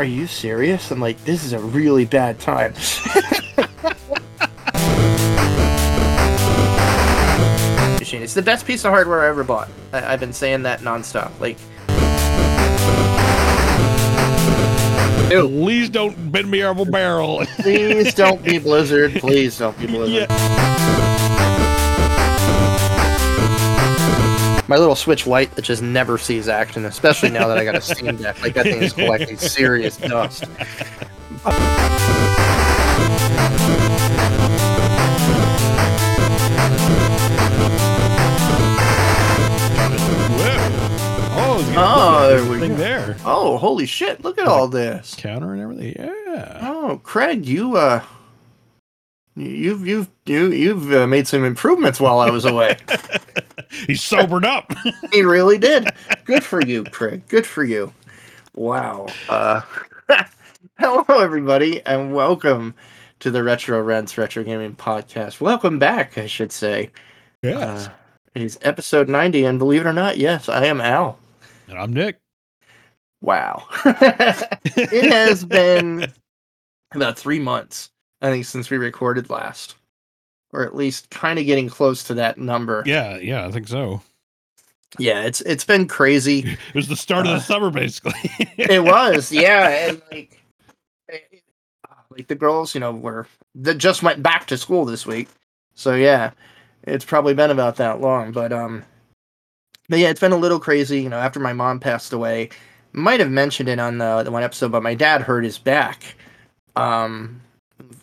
are you serious? I'm like, this is a really bad time. Machine. It's the best piece of hardware I ever bought. I- I've been saying that nonstop. Like, Please don't bend me over barrel. please don't be Blizzard. Please don't be Blizzard. My little Switch Lite that just never sees action, especially now that I got a Steam Deck. Like that thing is collecting serious dust. Oh, it's got Oh, there's there we go. there. Oh, holy shit! Look at all this. Counter and everything. Yeah. Oh, Craig, you uh, you've you've you you've uh, made some improvements while I was away. He's sobered up. he really did. Good for you, Craig. Good for you. Wow. Uh, hello, everybody, and welcome to the Retro Rents Retro Gaming Podcast. Welcome back, I should say. yes. Uh, it is episode ninety, and believe it or not, yes, I am Al. and I'm Nick. Wow. it has been about three months, I think, since we recorded last. Or at least kind of getting close to that number. Yeah, yeah, I think so. Yeah, it's it's been crazy. It was the start of Uh, the summer, basically. it was, yeah, and like it- like the girls, you know, were that just went back to school this week. So yeah, it's probably been about that long, but um but yeah, it's been a little crazy, you know, after my mom passed away. Might have mentioned it on the, the one episode, but my dad hurt his back. Um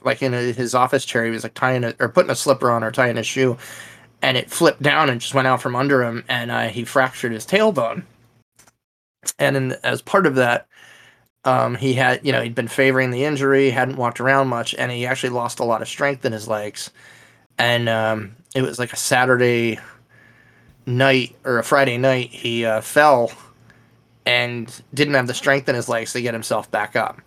like in his office chair, he was like tying a, or putting a slipper on or tying a shoe, and it flipped down and just went out from under him, and uh, he fractured his tailbone. And in, as part of that, um, he had, you know, he'd been favoring the injury, hadn't walked around much, and he actually lost a lot of strength in his legs. And um, it was like a Saturday night or a Friday night, he uh, fell and didn't have the strength in his legs to get himself back up.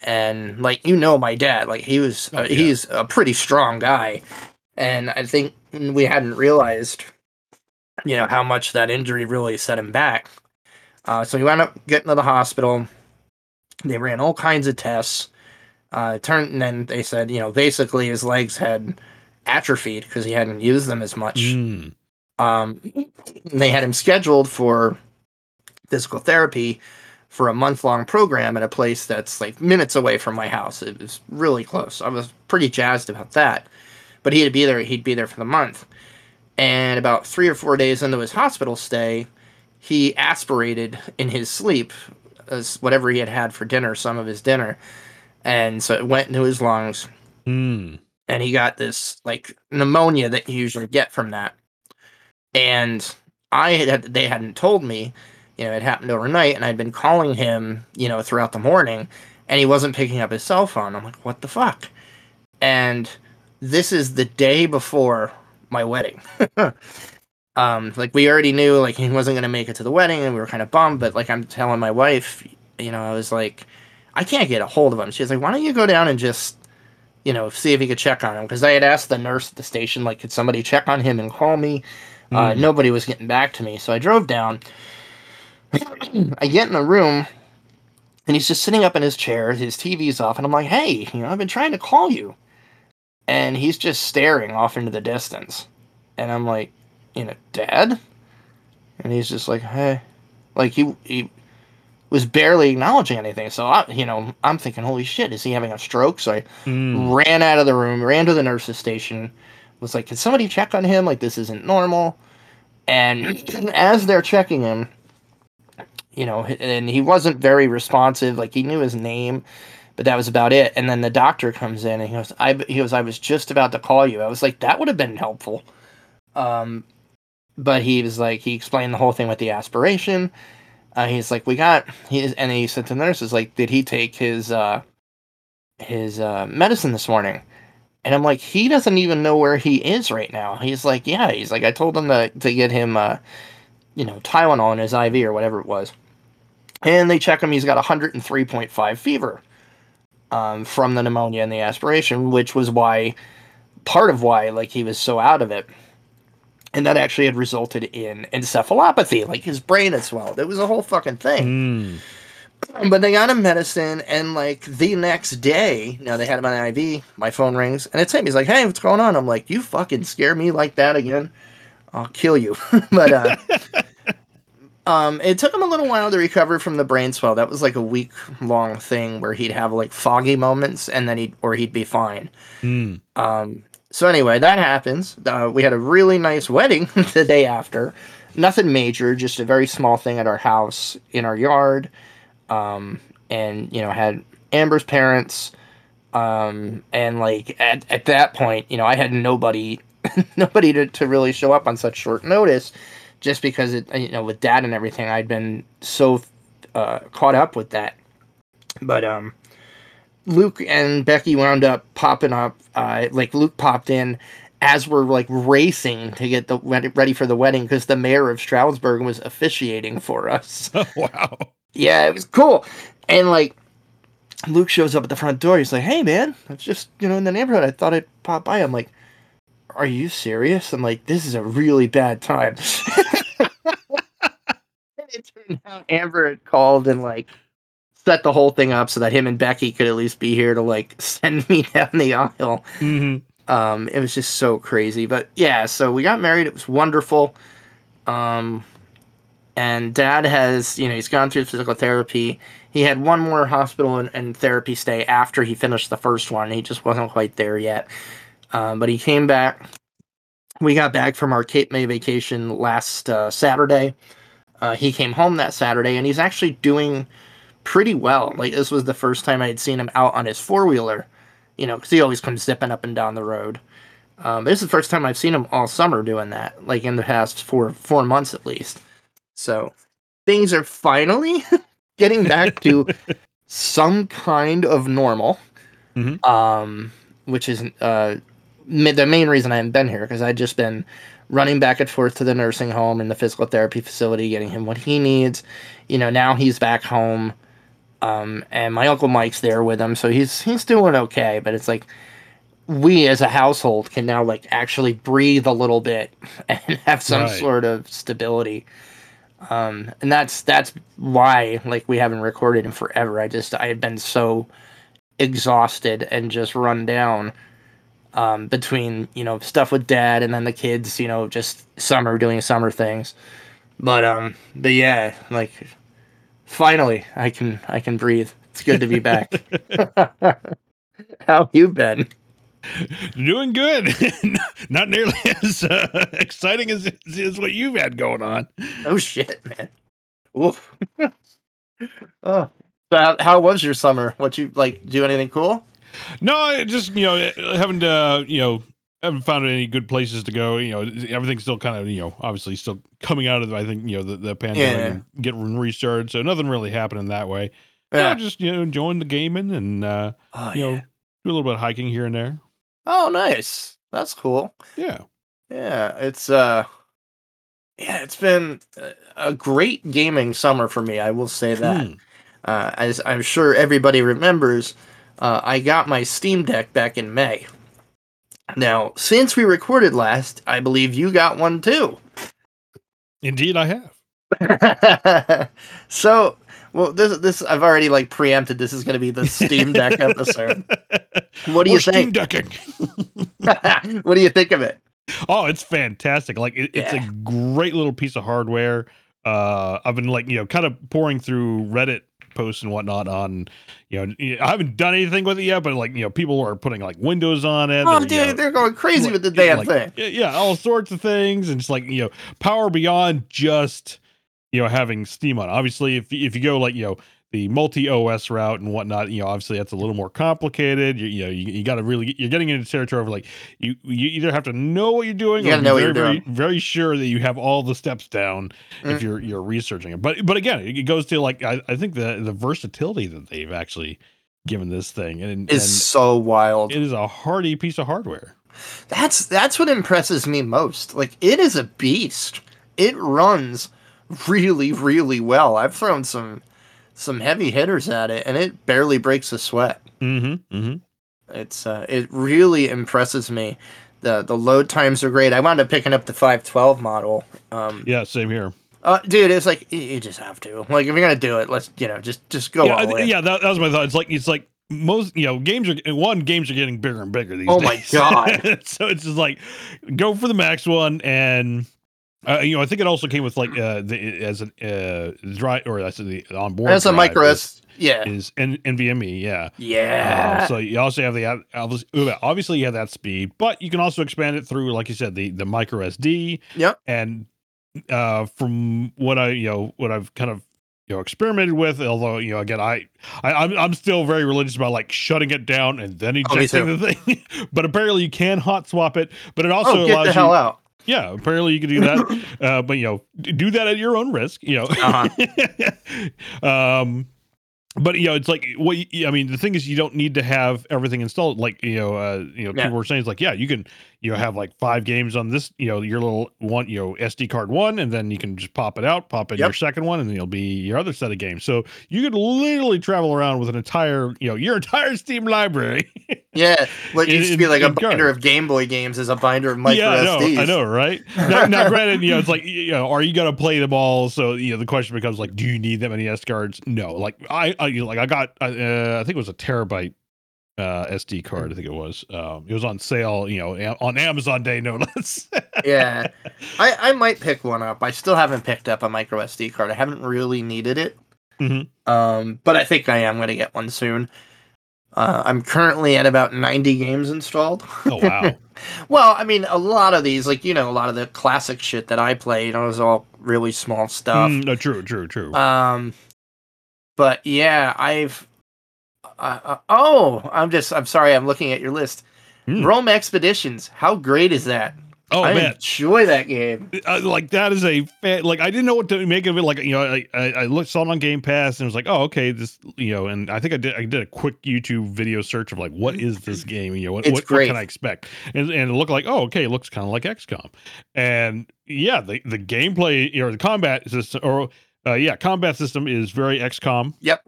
And like you know, my dad, like he was, Oh, uh, yeah. he's a pretty strong guy, and I think we hadn't realized, you know, how much that injury really set him back. Uh, so he wound up getting to the hospital. They ran all kinds of tests. Uh, turned, and then they said, you know, basically his legs had atrophied because he hadn't used them as much. Mm. Um, they had him scheduled for physical therapy for a month long program at a place that's like minutes away from my house. It was really close. I was pretty jazzed about that. But he'd be there. He'd be there for the month. And about three or four days into his hospital stay, he aspirated in his sleep as whatever he had had for dinner, some of his dinner, and so it went into his lungs Mm. and he got this like pneumonia that you usually get from that. And I had they hadn't told me, you know, it happened overnight, and I'd been calling him, you know, throughout the morning, and he wasn't picking up his cell phone. I'm like, what the fuck? And this is the day before my wedding. um, like we already knew like he wasn't gonna make it to the wedding, and we were kind of bummed. But like I'm telling my wife, you know, I was like, I can't get a hold of him. She's like, why don't you go down and just you know, see if he could check on him because I had asked the nurse at the station, like, could somebody check on him and call me? Uh, Mm. nobody was getting back to me, so I drove down. I get in the room, and he's just sitting up in his chair. His TV's off, and I'm like, "Hey, you know, I've been trying to call you," and he's just staring off into the distance, and I'm like, "You know, Dad," and he's just like, "Hey," like he he was barely acknowledging anything. So I, you know, I'm thinking, "Holy shit, is he having a stroke?" So I Mm. ran out of the room, ran to the nurse's station, was like, Can somebody check on him? Like, this isn't normal. And as they're checking him, you know, and he wasn't very responsive. Like, he knew his name, but that was about it. And then the doctor comes in and he goes, I, he goes, I was just about to call you. I was like, That would have been helpful. Um, but he was like, he explained the whole thing with the aspiration. Uh, he's like, we got, he, and he said to the nurses, like, did he take his, uh, his uh, medicine this morning. And I'm like, he doesn't even know where he is right now. He's like, yeah. He's like, I told him to, to get him, uh, you know, Tylenol in his IV or whatever it was. And they check him. He's got 103.5 fever um, from the pneumonia and the aspiration, which was why, part of why, like, he was so out of it. And that actually had resulted in encephalopathy. Like, his brain had swelled. It was a whole fucking thing. Mm. but they got him medicine, and like the next day, you know, they had him on IV. My phone rings, and it's him. He's like, "Hey, what's going on?" I'm like, "You fucking scare me like that again, I'll kill you." but uh, um, it took him a little while to recover from the brain swell. That was like a week long thing where he'd have like foggy moments, and then he'd or he'd be fine. Mm. Um, so anyway, that happens. Uh, we had a really nice wedding the day after. Nothing major, just a very small thing at our house in our yard. Um, and you know, had Amber's parents. Um, and like at, at that point, you know, I had nobody, nobody to, to really show up on such short notice, just because it, you know, with dad and everything, I'd been so uh, caught up with that. But um, Luke and Becky wound up popping up. Uh, like Luke popped in as we're like racing to get the ready for the wedding because the mayor of Stroudsburg was officiating for us. Oh, wow. Yeah, it was cool. And like Luke shows up at the front door. He's like, "Hey, man, it's just you know in the neighborhood. I thought I'd pop by." I'm like, "Are you serious?" I'm like, "This is a really bad time." it turned out Amber had called and like set the whole thing up so that him and Becky could at least be here to like send me down the aisle. Mm-hmm. Um, it was just so crazy. But yeah, so we got married. It was wonderful. Um, and dad has, you know, he's gone through physical therapy. He had one more hospital and, and therapy stay after he finished the first one. He just wasn't quite there yet. Um, but he came back. We got back from our Cape May vacation last uh, Saturday. Uh, he came home that Saturday, and he's actually doing pretty well. Like this was the first time I had seen him out on his four wheeler, you know, because he always comes zipping up and down the road. Um, this is the first time I've seen him all summer doing that, like in the past four four months at least. So things are finally getting back to some kind of normal. Mhm. Um, which is uh, the main reason I haven't been here because I've just been running back and forth to the nursing home and the physical therapy facility, getting him what he needs. You know, now he's back home, um, and my uncle Mike's there with him, so he's he's doing okay. But it's like we as a household can now like actually breathe a little bit and have some Right. sort of stability. Um, and that's that's why like we haven't recorded in forever. I just I had been so exhausted and just run down um, between you know stuff with dad and then the kids, you know, just summer doing summer things. But um, but yeah, like finally I can I can breathe. It's good to be back. How you been? Doing good. Not nearly as uh, exciting as, as what you've had going on. Oh shit, man. Oof. oh. So how, how was your summer? What you like? Do anything cool? No, just you know haven't uh, you know haven't found any good places to go. You know everything's still kind of you know obviously still coming out of I think you know the, the pandemic Yeah. and getting restarted. So nothing really happening that way. Yeah, just you know enjoying the gaming and uh, Oh, you know do a little bit of hiking here and there. oh, nice. That's cool. Yeah. Yeah, it's uh, yeah, it's been a- a great gaming summer for me. I will say that. Hmm. Uh, as I'm sure everybody remembers, uh, I got my Steam Deck back in May. Now, since we recorded last, I believe you got one too. Indeed, I have. so, well, this this I've already like preempted. This is going to be the Steam Deck episode. What do you We're Steam think? decking. what do you think of it? Oh, it's fantastic! Like it, it's Yeah. a great little piece of hardware. Uh, I've been like you know kind of pouring through Reddit posts and whatnot on you know I haven't done anything with it yet, but like you know people are putting like Windows on it. Oh, they're, dude, you know, they're going crazy like- with the damn like, thing. Yeah, yeah, all sorts of things, and it's like you know, power beyond just you know having Steam on. Obviously, if if you go like you know the multi OS route and whatnot, you know, obviously that's a little more complicated. You, you know, you, you got to really you're getting into territory of like you you either have to know what you're doing, You or know very, you're very, doing. very sure that you have all the steps down Mm. if you're you're researching it. But but again, it goes to like I, I think the the versatility that they've actually given this thing, and, Is so wild. it is a hardy piece of hardware. That's that's what impresses me most. Like it is a beast. It runs really really well. I've thrown some some heavy hitters at it and it barely breaks a sweat. Mm-hmm. Mm-hmm. It's uh, it really impresses me. The the load times are great. I wound up picking up the 512 model. Um Yeah, same here. Uh, dude, it's like you, you just have to. Like, if you're gonna do it, let's you know, just just go yeah, all I- in. yeah. That, that was my thought. It's like it's like most you know games are one games are getting bigger and bigger these Oh days. my God. so it's just like go for the max one and. Uh, you know, I think it also came with like uh, the as an uh, dry or that's the on board. That's a micro S. Yeah, is N- NVMe, yeah. yeah. Um, so you also have the uh, obviously, obviously you have that speed, but you can also expand it through, like you said, the the micro SD. Yep. And uh, from what I you know what I've kind of you know experimented with, although you know again I, I I'm I'm still very religious about like shutting it down and then Oh, ejecting the thing. but apparently you can hot swap it, but it also oh, get allows the hell you. out. Yeah, apparently you can do that. uh, but you know, do that at your own risk. You know. um, but you know, it's like what you, I mean. The thing is, you don't need to have everything installed. Like you know, uh, you know, Yeah. people were saying it's like, yeah, you can you know have like five games on this. You know, your little one, you know, SD card one, and then you can just pop it out, pop in Yep. your second one, and then it'll be your other set of games. So you could literally travel around with an entire, you know, your entire Steam library. Yeah, what In- used to be like a binder cards. of Game Boy games is a binder of micro yeah, I know. I know, right? Now, now, granted, you know, it's like, you know, are you gonna play them all? So, you know, the question becomes like, do you need that many S cards? No. Like, I, I you know, like, I got, uh, I think it was a terabyte uh, SD card. I think it was. Um, it was on sale, you know, a- on Amazon Day, no less. Yeah, I, I might pick one up. I still haven't picked up a micro SD card. I haven't really needed it. Mhm. Um, but I think I am going to get one soon. Uh, I'm currently at about 90 games installed. oh wow. Well, I mean, a lot of these, like you know, a lot of the classic shit that I play, you know, is all really small stuff. Mm, no, true, true, true. Um, but yeah, I've. Uh, uh, oh, I'm just. I'm sorry. I'm looking at your list. Hmm. Rome Expeditions. How great is that? oh I man, enjoy that game. uh, like that is a fan, like I didn't know what to make of it. Like you know, I I, I looked saw it on Game Pass and was like, oh okay, this you know, and I think I did I did a quick YouTube video search of like what is this game? You know, what what, what can I expect? And and it looked like oh okay, it looks kind of like XCOM, and yeah, the the gameplay or the combat system or uh, yeah, combat system is very XCOM. Yep.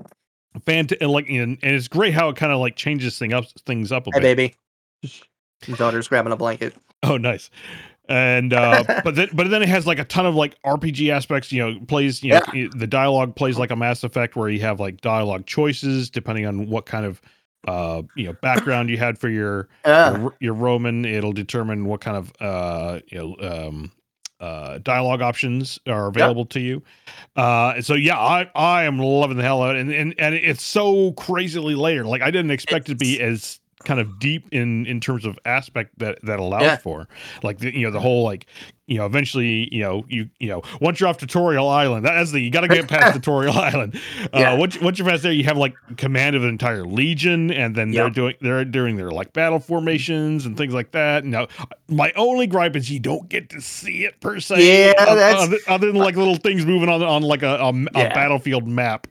Fant- and like and, and it's great how it kind of like changes thing up things up a Hey, bit. baby. Your daughter's grabbing a blanket. Oh, nice. And uh but then but then it has like a ton of like RPG aspects, you know, plays, you know, the dialogue plays like a Mass Effect where you have like dialogue choices depending on what kind of uh you know background you had for your Uh, your, your Roman, it'll determine what kind of uh you know um uh dialogue options are available to you. Uh and so yeah, I I am loving the hell out and and and it's so crazily layered. Like I didn't expect it to be as kind of deep in in terms of aspect that that allows Yeah. for. Like the, you know the whole like you know eventually you know you you know once you're off tutorial island that's the you got to get past tutorial island. Uh Yeah. once, once you're past there you have like command of an entire legion and then they're doing they're doing their like battle formations and things like that. Now my only gripe is you don't get to see it per se Yeah, other, other than like little things moving on on like a, a, a battlefield map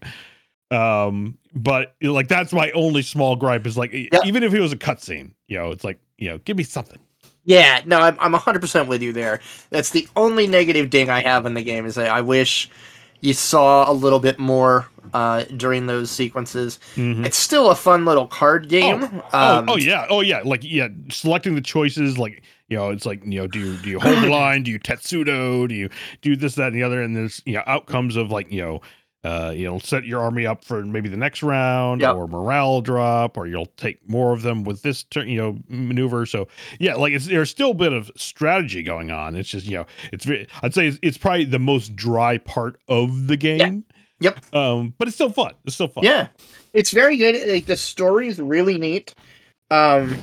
um but like that's my only small gripe is like Yeah. even if it was a cutscene you know it's like you know give me something yeah, no, I'm I'm 100% with you there. That's the only negative ding I have in the game is that I wish you saw a little bit more uh, during those sequences. Mhm. It's still a fun little card game. oh, Um, oh yeah oh yeah like yeah selecting the choices like you know it's like you know do you do you hold the line do you testudo do you do this that and the other and there's you know outcomes of like you know uh you'll set your army up for maybe the next round Yep. or morale drop or you'll take more of them with this turn you know maneuver so yeah like it's there's still a bit of strategy going on it's just you know it's i'd say it's, it's probably the most dry part of the game Yep. um but it's still fun it's still fun Yeah, it's very good. Like the story is really neat. Um,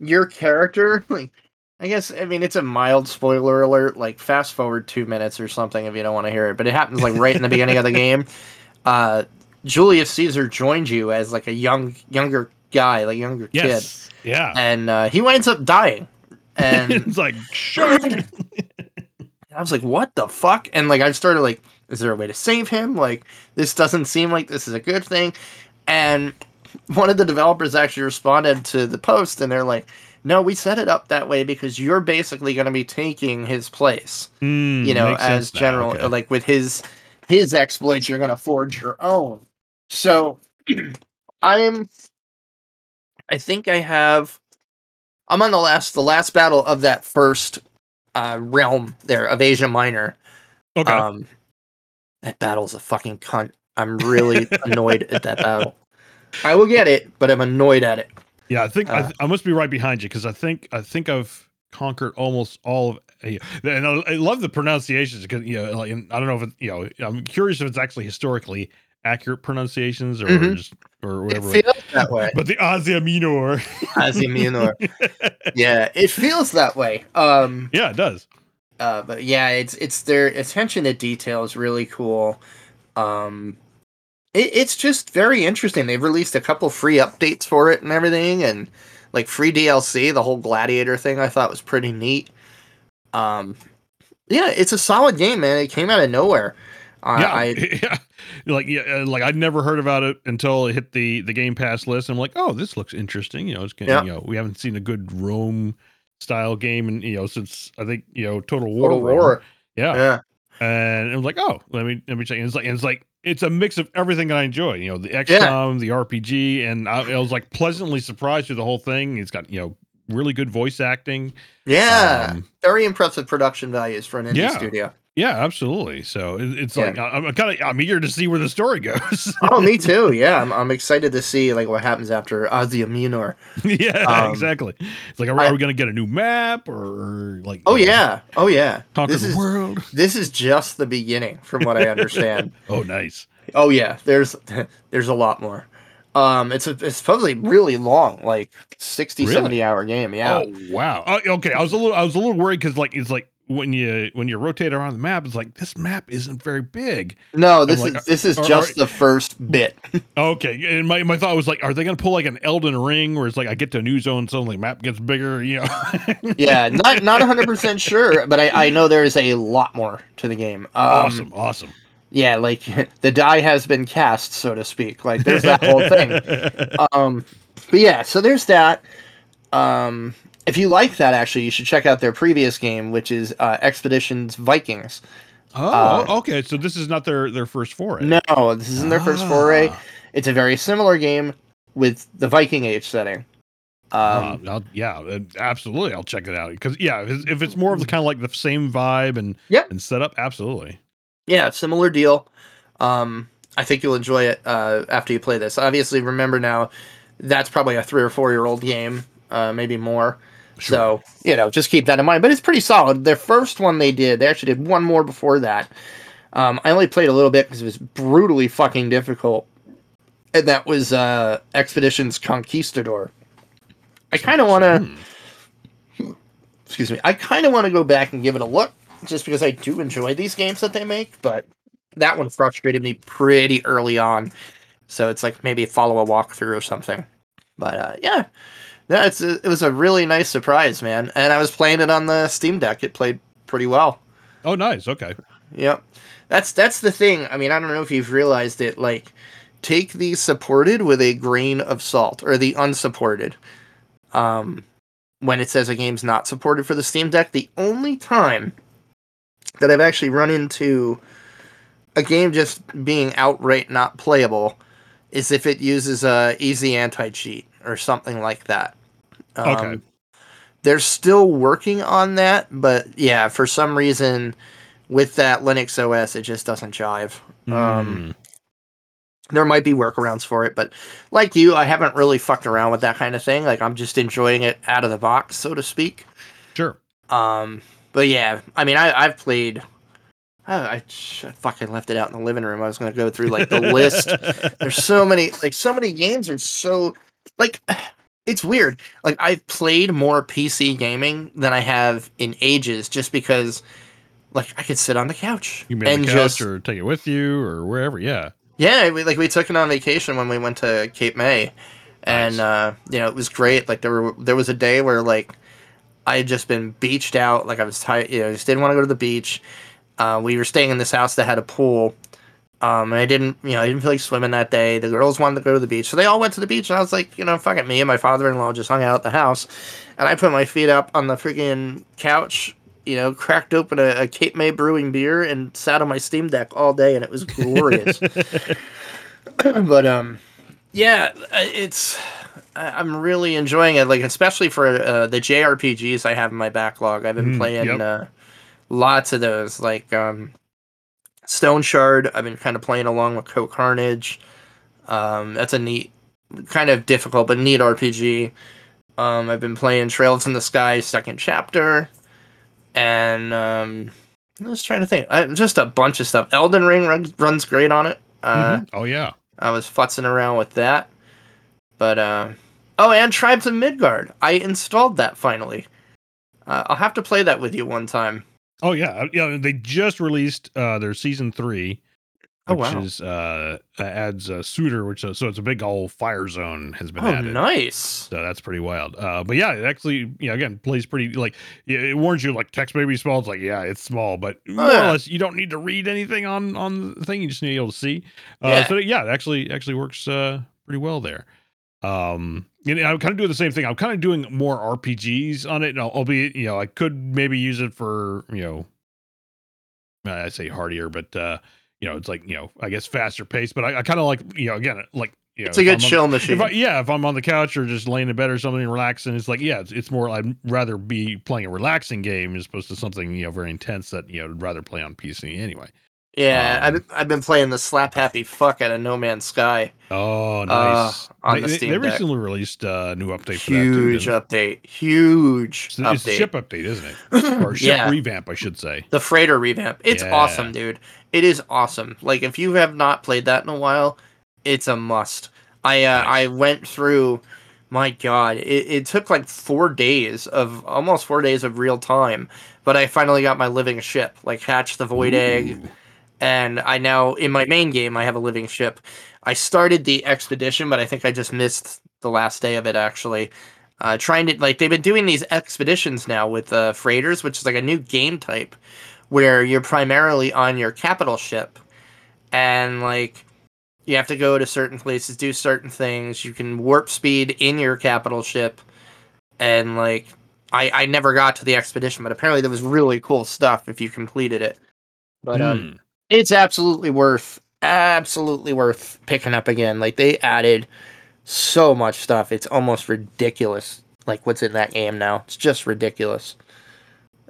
your character, like, I guess, I mean, it's a mild spoiler alert. Like, fast forward two minutes or something if you don't want to hear it. But it happens like right in the beginning of the game. Uh, Julius Caesar joined you as like a young, younger guy, like younger yes yeah kid, and uh, he winds up dying. And it's like sure I was like, what the fuck? And like, I started like, is there a way to save him? Like, this doesn't seem like this is a good thing. And one of the developers actually responded to the post and they're like, no, we set it up that way because you're basically going to be taking his place, Mm, you know, as general, okay. like with his, his exploits, you're going to forge your own. So I'm, I think I have, I'm on the last, the last battle of that first uh, realm there of Asia Minor. okay Um, That battle's a fucking cunt. I'm really annoyed at that battle. I will get it, but I'm annoyed at it. Yeah, I think I, Uh, th- I must be right behind you because I think I think I've conquered almost all of. Uh, and I, I love the pronunciations because you know, like I don't know if it, you know, I'm curious if it's actually historically accurate pronunciations or Mhm. just or It whatever. feels that way. but the Asia Minor, yeah, it feels that way. Um, yeah, it does. uh, but yeah, it's it's their attention to detail is really cool. Um, it, it's just very interesting. They've released a couple free updates for it and everything, and like free DLC. The whole gladiator thing I thought was pretty neat. Um, yeah, it's a solid game, man. It came out of nowhere. Uh, yeah, I yeah. Like yeah, uh, like I'd never heard about it until it hit the the Game Pass list. I'm like, oh, this looks interesting. You know, it's Yeah. you know, we haven't seen a good Rome style game, and you know, since I think you know, Total War. Total War. Yeah. Yeah, and I was like, oh, let me let me check. And it's like and it's like it's a mix of everything that I enjoy. You know, the XCOM, the RPG, and I, I was like pleasantly surprised with the whole thing. It's got you know really good voice acting. yeah. Um, Very impressive production values for an indie Yeah. studio. Yeah, absolutely. So it, it's Yeah. like I, I'm kind of I'm eager to see where the story goes. Oh, me too. Yeah, I'm, I'm excited to see like what happens after Asia Minor. yeah, Um, exactly. It's like, are, I- are we going to get a new map or, like? Oh you know, yeah, oh yeah. conquer This the is world. this is just the beginning, from what I understand. Oh, nice. oh yeah, there's there's a lot more. Um, it's a, it's supposedly really long, like 60, Really? 70 hour game. Yeah, Oh wow. Uh, okay, I was a little I was a little worried because like it's like when you when you rotate around the map, it's like this map isn't very big. no, this like, is this is are- just are- the first bit. Okay, and my, my thought was like, are they gonna pull like an Elden Ring where it's like I get to a new zone, suddenly map gets bigger, you know? yeah, not not 100 percent sure, but I I know there is a lot more to the game. Um, awesome, awesome. Yeah, like the die has been cast, so to speak. Like there's that whole thing. um but yeah so there's that um if you like that actually you should check out their previous game which is uh expeditions vikings oh, uh, okay. So this is not their their first foray. no this isn't their first foray Ah. it's a very similar game with the viking age setting Uh, um I'll- yeah, uh, absolutely. I'll check it out because yeah, if it's, more of the kind of like the same vibe and Yep. and setup, absolutely. yeah similar deal um i think you'll enjoy it uh after you play this obviously remember now that's probably a three or four year old game uh maybe more So, you know, just keep that in mind. But it's pretty solid. Their first one they did, they actually did one more before that. Um, I only played a little bit because it was brutally fucking difficult. And that was uh, Expeditions Conquistador. I kind of want to, Hmm. excuse me, I kind of want to go back and give it a look just because I do enjoy these games that they make. But that one frustrated me pretty early on. So it's like maybe follow a walkthrough or something. But uh, yeah, yeah, it's it was a really nice surprise, man. And I was playing it on the Steam Deck. It played pretty well. Oh, nice. Okay. Yep. That's that's the thing. I mean, I don't know if you've realized it. Like, take the supported with a grain of salt, or the unsupported. Um, when it says a game's not supported for the Steam Deck, the only time that I've actually run into a game just being outright not playable is if it uses a easy anti cheat or something like that. Um, Okay. They're still working on that, but yeah, for some reason, with that Linux OS, it just doesn't jive. Um, Mm. there might be workarounds for it, but like you, I haven't really fucked around with that kind of thing. Like I'm just enjoying it out of the box, so to speak. sure. Um, but yeah, I mean, I, I've played. I, I, I fucking left it out in the living room. I was gonna go through like the list. There's so many, like so many games are so like. It's weird. Like I've played more PC gaming than I have in ages, just because, like, I could sit on the couch You and the couch just or take it with you or wherever. Yeah. yeah, we, like we took it on vacation when we went to Cape May, and Nice. uh, you know it was great. Like there were there was a day where like I had just been beached out. Like I was tired, you know, just didn't want to go to the beach. Uh, we were staying in this house that had a pool, um, and I didn't, you know, I didn't feel like swimming that day. The girls wanted to go to the beach, so they all went to the beach, and I was like, you know, fuck it, me and my father-in-law just hung out at the house, and I put my feet up on the freaking couch. You know, cracked open a, a Cape May brewing beer and sat on my Steam Deck all day, and it was glorious but um yeah uh, it's i'm really enjoying it like especially for uh, the jrpgs i have in my backlog i've been Mm, playing yep. uh, lots of those like um Stoneshard, I've been kind of playing along with Co Carnage. Um, that's a neat, kind of difficult but neat RPG. Um, I've been playing Trails in the Sky second chapter, and um, I was trying to think, I, just a bunch of stuff. Elden Ring runs, runs great on it. Uh, Mhm. Oh yeah. I was futzing around with that, but uh, oh, and Tribes of Midgard. I installed that finally. Uh, I'll have to play that with you one time. Oh yeah. Yeah. They just released uh their season three. Oh, Which wow. is uh adds a suitor, which uh, so it's a big old fire zone has been Oh, added. nice. So that's pretty wild. Uh, but yeah, it actually, yeah, again, plays pretty like it it warns you like text may be small. It's like yeah, it's small, but more yeah. or less you don't need to read anything on on the thing. You just need to be able to see. Uh, Yeah. So yeah, it actually actually works uh, pretty well there. Um, and I'm kind of doing the same thing. I'm kind of doing more RPGs on it, I'll- albeit you know I could maybe use it for you know I say hardier, but uh, you know it's like you know I guess faster pace. But I, I kind of like you know again like you know It's a good I'm on- chill machine. if I, yeah, if I'm on the couch or just laying in bed or something, relaxing, it's like yeah, it's, it's more. I'd rather be playing a relaxing game as opposed to something you know very intense that you know I'd rather play on PC anyway. Yeah, um, I've, I've been playing the slap happy fuck out of No Man's Sky. Oh, nice. on they, the Steam they Deck. recently released uh, a new update for that too. Huge update. Huge they? It's, it's a update. ship update, isn't it? Or ship yeah, revamp, I should say. the freighter revamp. It's Yeah. awesome, dude. It is awesome. Like if you have not played that in a while, it's a must. I uh, Nice. I went through. My God, it, it took like four days of almost four days of real time, but I finally got my living ship, like hatch the void egg, Ooh. And I now in my main game I have a living ship. I started the expedition, but I think I just missed the last day of it actually. Uh, trying to like they've been doing these expeditions now with uh, freighters, which is like a new game type where you're primarily on your capital ship, and like you have to go to certain places, do certain things. You can warp speed in your capital ship, and like I I never got to the expedition, but apparently there was really cool stuff if you completed it. But um, Hmm. It's absolutely worth absolutely worth picking up again. Like they added so much stuff. It's almost ridiculous. Like what's in that game now? It's just ridiculous.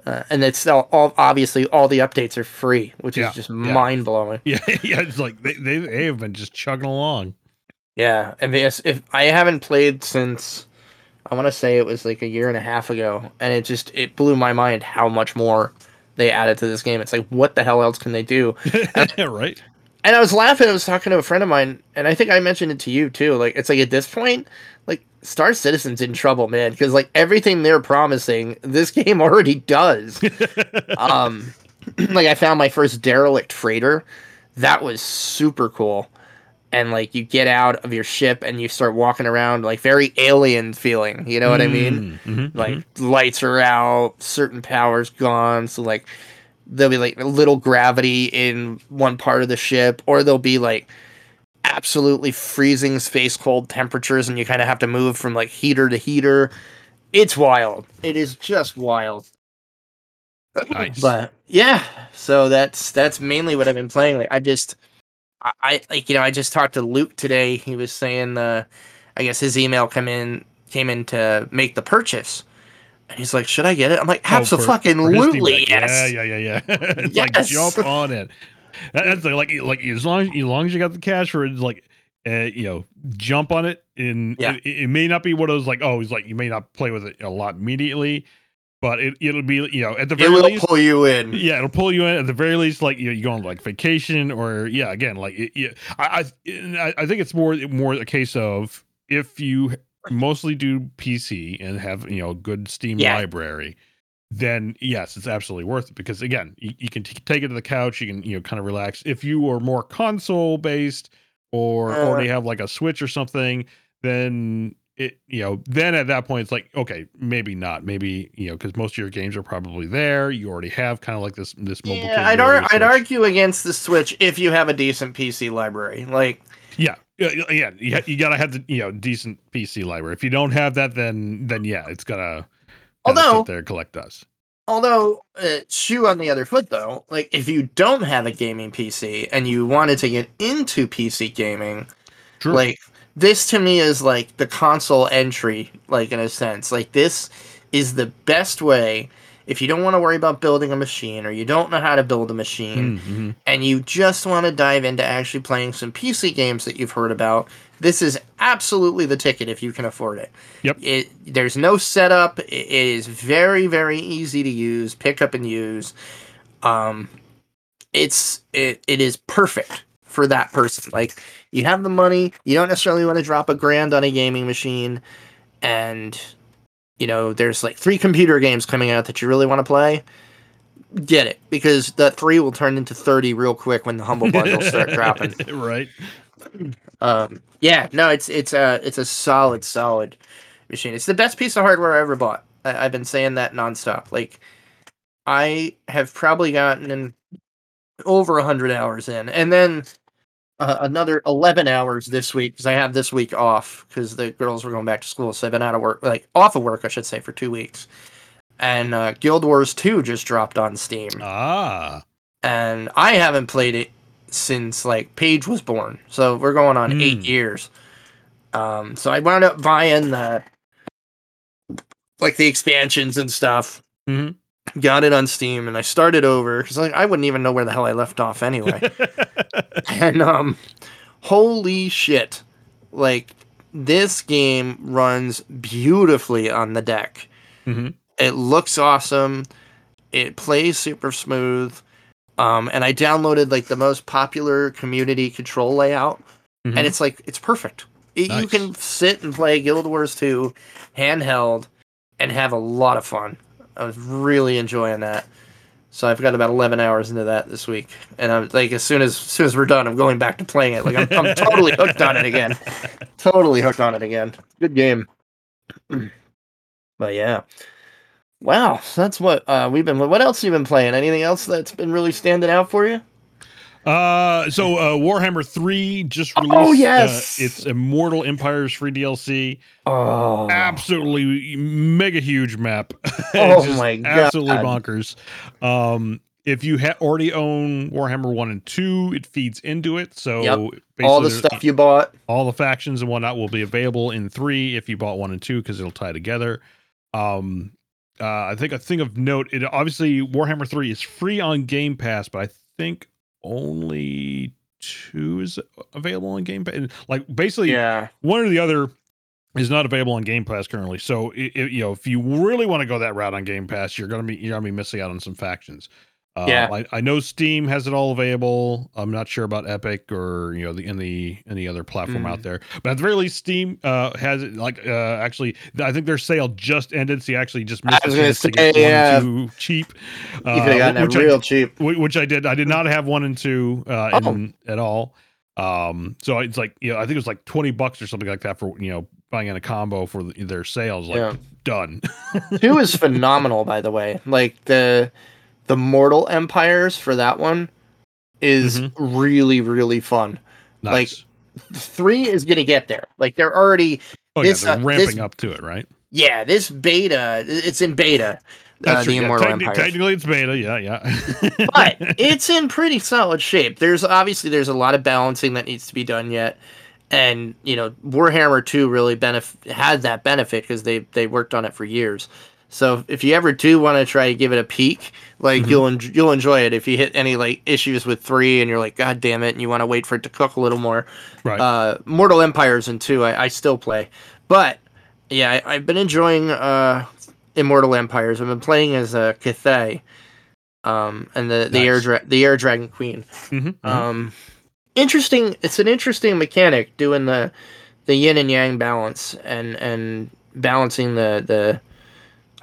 Uh, and it's all, all obviously all the updates are free which Yeah, is just yeah. mind-blowing. Yeah, yeah, it's like they, they they have been just chugging along. yeah and this, if i haven't played since i want to say it was like a year and a half ago and it just it blew my mind how much more they added to this game it's like what the hell else can they do right? And I was laughing. I was talking to a friend of mine, and I think I mentioned it to you too. Like, it's like at this point, like Star Citizen's in trouble, man, because like everything they're promising, this game already does. um, like I found my first derelict freighter. That was super cool. And like you get out of your ship and you start walking around, like very alien feeling. You know what I mean? Mm, mhm, like mhm. lights are out, certain powers gone, so like there'll be like a little gravity in one part of the ship, or there'll be like absolutely freezing space cold temperatures, and you kind of have to move from like heater to heater. It's wild. It is just wild. Nice. But yeah, so that's that's mainly what I've been playing. Like I just, I, like you know I just talked to Luke today. He was saying, uh, I guess his email come in came in to make the purchase, and he's like, "Should I get it?" I'm like, Oh, "Absolutely, his yes." Yeah, yeah, yeah, yeah. it's Yes. like jump on it. That's like, like like as long as, as long as you got the cash for it, like uh, you know, jump on it. And Yeah. it, it may not be one of those like, oh, he's like you may not play with it a lot immediately, but it it'll be you know at the very least. it will least. pull you in. Yeah, it'll pull you in at the very least. Like you, know, you go on like vacation, or yeah, again, like it, yeah, I, I, I I think it's more more a case of if you mostly do PC and have you know good Steam Yeah. library, then yes, it's absolutely worth it because again, you, you can t- take it to the couch, you can you know kind of relax. If you are more console based or Uh. already have like a Switch or something, then it you know then at that point it's like okay maybe not maybe you know because most of your games are probably there you already have kind of like this this mobile Yeah, I'd, ar- I'd argue against the Switch if you have a decent PC library. Like, yeah yeah yeah, you, gotta have the you know decent pc library if you don't have that then then yeah it's gonna, Although- sit there and collect us although uh, shoe on the other foot though, like if you don't have a gaming PC and you wanted to get into PC gaming, True. like this to me is like the console entry like in a sense like this is the best way if you don't want to worry about building a machine or you don't know how to build a machine Mm-hmm. and you just want to dive into actually playing some PC games that you've heard about, this is absolutely the ticket if you can afford it. Yep. It there's no setup. It it is very very easy to use, pick up and use. Um it's it, it is perfect for that person. Like you have the money, you don't necessarily want to drop a grand on a gaming machine and you know, there's like three computer games coming out that you really want to play. Get it because that three will turn into 30 real quick when the humble bundles start dropping. right. Um, yeah, no, it's it's a it's a solid solid machine. It's the best piece of hardware I ever bought. I, I've been saying that nonstop. Like, I have probably gotten in over a hundred hours in, and then uh, another eleven hours this week because I have this week off because the girls were going back to school, so I've been out of work, like off of work, I should say, for two weeks. And uh, Guild Wars Two just dropped on Steam Ah. and I haven't played it since like Paige was born. So we're going on eight Mm. years. Um, so I wound up buying the like the expansions and stuff. Mhm. Got it on Steam, and I started over because like I wouldn't even know where the hell I left off anyway. and um, holy shit! Like this game runs beautifully on the deck. Mhm. It looks awesome. It plays super smooth. Um, and I downloaded like the most popular community control layout, Mhm. and it's like it's perfect. It- You can sit and play Guild Wars 2 handheld and have a lot of fun. I was really enjoying that. So I've got about 11 hours into that this week, and I'm like, as soon as, as soon as we're done, I'm going back to playing it. Like I'm, I'm totally hooked on it again. Totally hooked on it again. Good game. But yeah. Wow, so that's what uh, we've been. What else have you been playing? Anything else that's been really standing out for you? Uh, so uh, Warhammer Three just released. Oh, uh, yes! it's Immortal Empires free DLC. Oh, Absolutely mega huge map. Oh my God. Absolutely bonkers. Um, if you ha- already own Warhammer One and Two, it feeds into it. So Yep. basically all the stuff you bought. all the factions and whatnot will be available in three if you bought one and two because it'll tie together. Um, uh, I think a thing of note, it obviously Warhammer three is free on Game Pass, but I think only two is available on Game Pass. Like basically, Yeah, one or the other is not available on Game Pass currently. So i i- you know, if you really want to go that route on Game Pass, you're gonna be you're gonna be missing out on some factions. Uh, Yeah. I, I know Steam has it all available. I'm not sure about Epic or you know the in the any other platform Mm. out there, but at the very least, Steam uh, has it. Like uh, actually, I think their sale just ended, so you actually just missed I was chance to say, yeah. two cheap. you could have gotten which that I real cheap. Which I did. I did not have one and two uh, Oh. in, at all. Um, so it's like you know, I think it was like twenty bucks or something like that for you know buying in a combo for the, their sales. Like Yeah. done. Two is phenomenal, by the way. Like the the Mortal Empires for that one is Mhm. really really fun. Like. Three is gonna get there. Like they're already oh this, yeah, they're uh, ramping this- up to it, right? yeah. This beta, it's in beta. uh, That's the true, yeah. Immortal. Technically, it's beta. Yeah, yeah. but it's in pretty solid shape. There's obviously there's a lot of balancing that needs to be done yet, and you know Warhammer Two really benef- had that benefit because they they worked on it for years. So if you ever do want to try to give it a peek, like Mhm. you'll en- you'll enjoy it. If you hit any like issues with three and you're like, God damn it, and you want to wait for it to cook a little more, right. uh, Mortal Empires and two, I, I still play. But yeah, I, I've been enjoying uh, Immortal Empires. I've been playing as a Cathay, um, and the the air dra- the air dragon queen. Mhm, mhm. Um, interesting. It's an interesting mechanic doing the the yin and yang balance and and balancing the the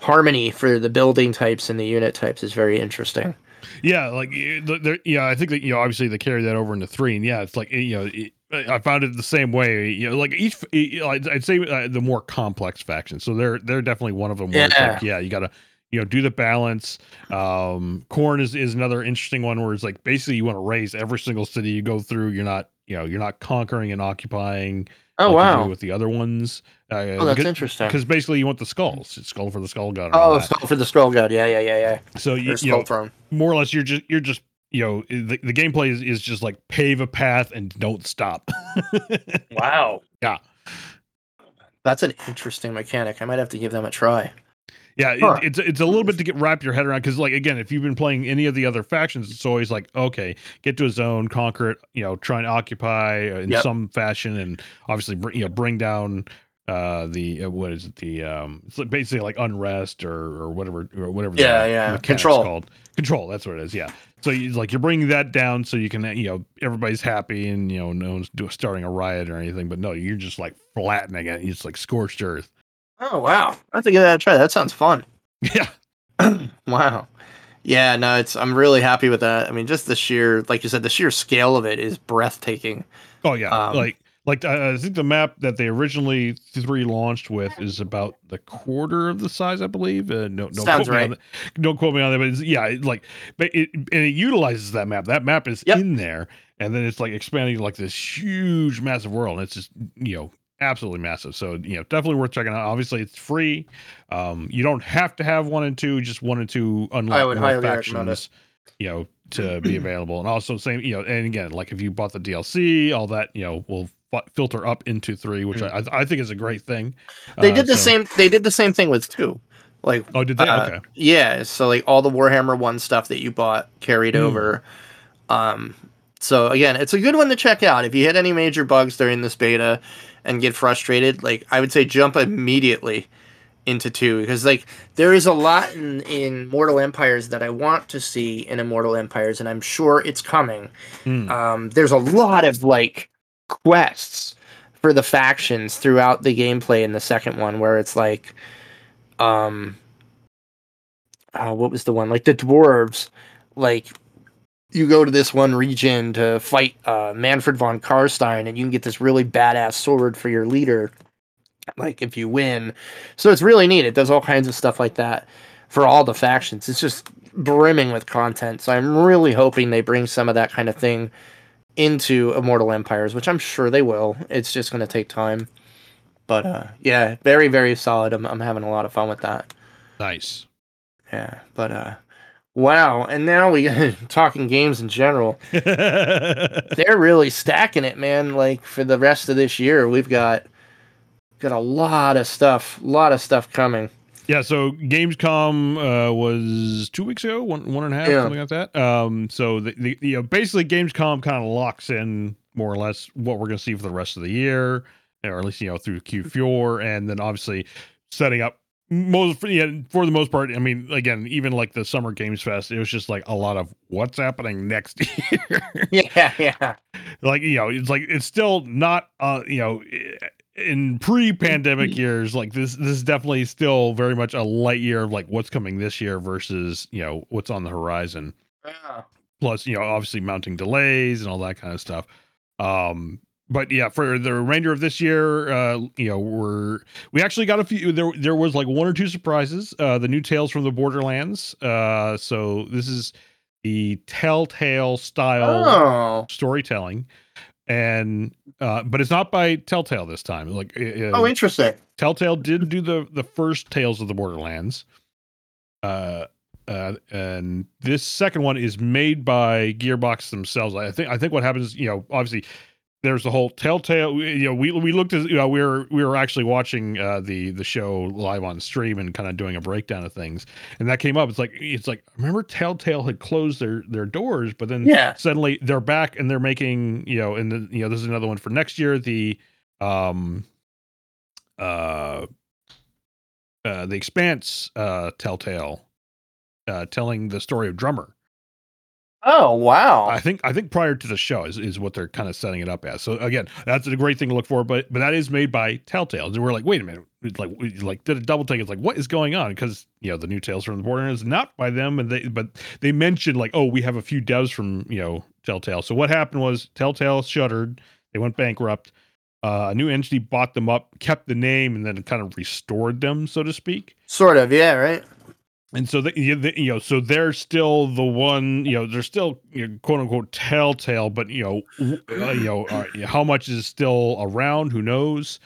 harmony for the building types and the unit types is very interesting. Yeah, like eh, yeah, I think that you know obviously they carry that over into three, and yeah, it's like eh, you know it, I found it the same way. You know, like each eh, I'd, say uh, the more complex factions, so they're they're definitely one of them. Where it's like, yeah, you gotta you know do the balance. Um, Khorne is is another interesting one where it's like basically you want to raise every single city you go through. You're not you know you're not conquering and occupying. Oh like wow! with the other ones. Uh, Oh, that's interesting. because basically you want the skulls, it's skull for the skull god. Oh, that. skull for the skull god. Yeah, yeah, yeah, yeah. so you, Or you skull know throne. more or less you're just you're just you know the, the gameplay is, is just like pave a path and don't stop Wow. Yeah. That's an interesting mechanic. I might have to give them a try. Yeah, it- it's it's a little bit to get wrap your head around because, like, again, if you've been playing any of the other factions, it's always like, okay, get to a zone, conquer it, you know, try and occupy uh, in Yep. some fashion, and obviously, bring, you know, bring down uh the uh, what is it the um it's like basically like unrest or or whatever or whatever the Yeah, yeah. Control. called control that's what it is yeah so you like you're bringing that down so you can you know everybody's happy and you know no one's do, starting a riot or anything but no you're just like flattening it it's like scorched earth Oh wow, I have to give that a try. That sounds fun. yeah wow. Yeah, no, it's I'm really happy with that. I mean, just the sheer, like you said, the sheer scale of it is breathtaking. Oh yeah, Um, like like I I think the map that they originally three launched with is about the quarter of the size, I believe. Uh, no, no, Sounds quote me on right. don't quote me on that, but it's, yeah, like, but it and it utilizes that map. That map is Yep. in there, and then it's like expanding like this huge, massive world. And it's just you know absolutely massive. So you know definitely worth checking out. Obviously, it's free. Um, you don't have to have one and two. Just one and two unlock would more factions you know to be available and also same you know and again like if you bought the dlc all that you know will fi- filter up into three which I, I think is a great thing Mm. They Uh, did the so- same. They did the same thing with two. Like oh did they uh, okay Yeah, so like all the Warhammer One stuff that you bought carried Hmm. over. Um, so again, it's a good one to check out. If you hit any major bugs during this beta and get frustrated, like I would say jump immediately into two because like there is a lot in, in Mortal Empires that I want to see in Immortal Empires, and I'm sure it's coming. Hmm. Um, there's a lot of like quests for the factions throughout the gameplay in the second one where it's like um uh, what was the one like the dwarves like you go to this one region to fight uh, Manfred von Karstein, and you can get this really badass sword for your leader. Like if you win, so it's really neat. It does all kinds of stuff like that for all the factions. It's just brimming with content. So I'm really hoping they bring some of that kind of thing into Immortal Empires, which I'm sure they will. It's just going to take time. But uh, yeah, very very solid. I'm I'm having a lot of fun with that. nice Yeah, but uh, wow. And now we talking games in general. They're really stacking it, man. Like for the rest of this year, we've got got a lot of stuff, a lot of stuff coming. yeah so gamescom uh was two weeks ago one one and a half Yeah. something like that um so the, the you know basically gamescom kind of locks in more or less what we're going to see for the rest of the year or at least you know through q4 and then obviously setting up most yeah, for the most part i mean again even like the summer games fest it was just like a lot of what's happening next year Yeah, yeah, like you know it's like it's still not uh you know in pre-pandemic years like this this is definitely still very much a light year of like what's coming this year versus you know what's on the horizon. Yeah. plus you know obviously mounting delays and all that kind of stuff. Um but yeah for the remainder of this year uh you know we're we actually got a few there there was like one or two surprises uh the new tales from the borderlands uh so this is the telltale style Oh, storytelling and uh but it's not by telltale this time like oh, interesting. Telltale did do the the first Tales of the Borderlands. Uh, uh, and this second one is made by Gearbox themselves. I think I think what happens, you know, obviously there's the whole Telltale. You know, we we looked at you know we were we were actually watching uh, the the show live on stream and kind of doing a breakdown of things, and that came up. It's like it's like remember Telltale had closed their their doors, but then Yeah. suddenly they're back and they're making you know and the, you know this is another one for next year the um uh uh the expanse uh telltale uh telling the story of drummer Oh, wow. i think i think prior to the show is, is what they're kind of setting it up as so again that's a great thing to look for but but that is made by telltale and we're like wait a minute it's like we like did a double take it's like what is going on because you know the new tales from the border is not by them and they but they mentioned like oh we have a few devs from you know telltale so what happened was telltale shuttered they went bankrupt uh, a new entity bought them up kept the name and then kind of restored them so to speak sort of. Yeah. Right. And so the, you know so they're still the one you know they're still you know, quote unquote telltale but you know uh, you know uh, how much is still around who knows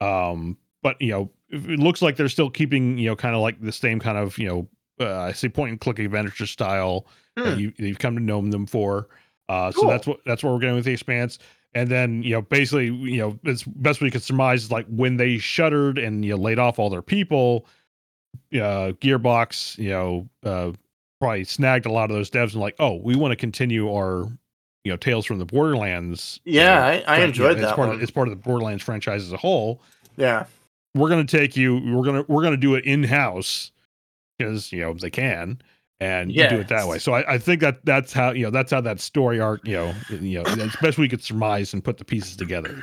um but you know it looks like they're still keeping you know kind of like the same kind of you know uh, i say point and click adventure style that Hmm. you, you've come to know them for uh so that's what that's what we're getting with the expanse and then you know basically you know it's best we could surmise is like when they shuttered and you know, laid off all their people uh, Gearbox, you know, uh, probably snagged a lot of those devs and like, oh, we want to continue our, you know, Tales from the Borderlands. Yeah, know, I, I fran- you know, enjoyed it's that part one. Of, it's part of the Borderlands franchise as a whole. yeah. We're gonna take you. We're gonna we're gonna do it in house because you know they can and do it that way. So I, I think that that's how you know that's how that story arc you know you know that's best we could surmise and put the pieces together.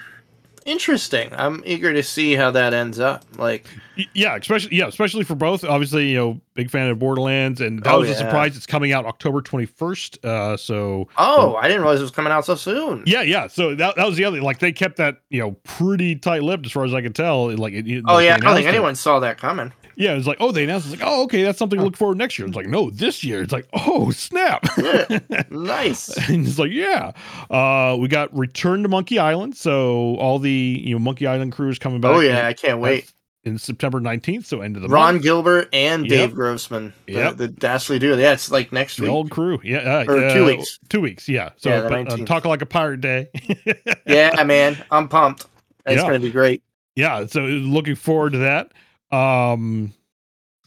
Interesting. I'm eager to see how that ends up. Like, Yeah, especially yeah, especially for both. Obviously, you know, big fan of Borderlands, and that Oh, was a surprise. It's coming out October twenty first. Uh, so oh, I didn't realize it was coming out so soon. yeah, yeah. So that, that was the other. Like they kept that you know pretty tight lipped as far as I could tell. Like, it, Oh like, yeah, I don't think announced it. anyone saw that coming. Yeah, it's like oh they announced. It's like oh okay, that's something to look forward to next year. It's like no, this year. It's like oh snap. Nice. and it's like yeah, uh, we got Return to Monkey Island. So all the you know Monkey Island crews coming back. Oh yeah, I can't wait. in September nineteenth. So end of the month. Ron month. Gilbert and Yep. Dave Grossman, the, Yep. the Dastardly duo. Yeah, it's like next The week. old crew, yeah, uh, Or two uh, weeks. Two weeks, yeah. So, Yeah, but, uh, talk like a pirate day. Yeah, man, I'm pumped. It's Yeah. gonna be great. yeah. So looking forward to that. Um,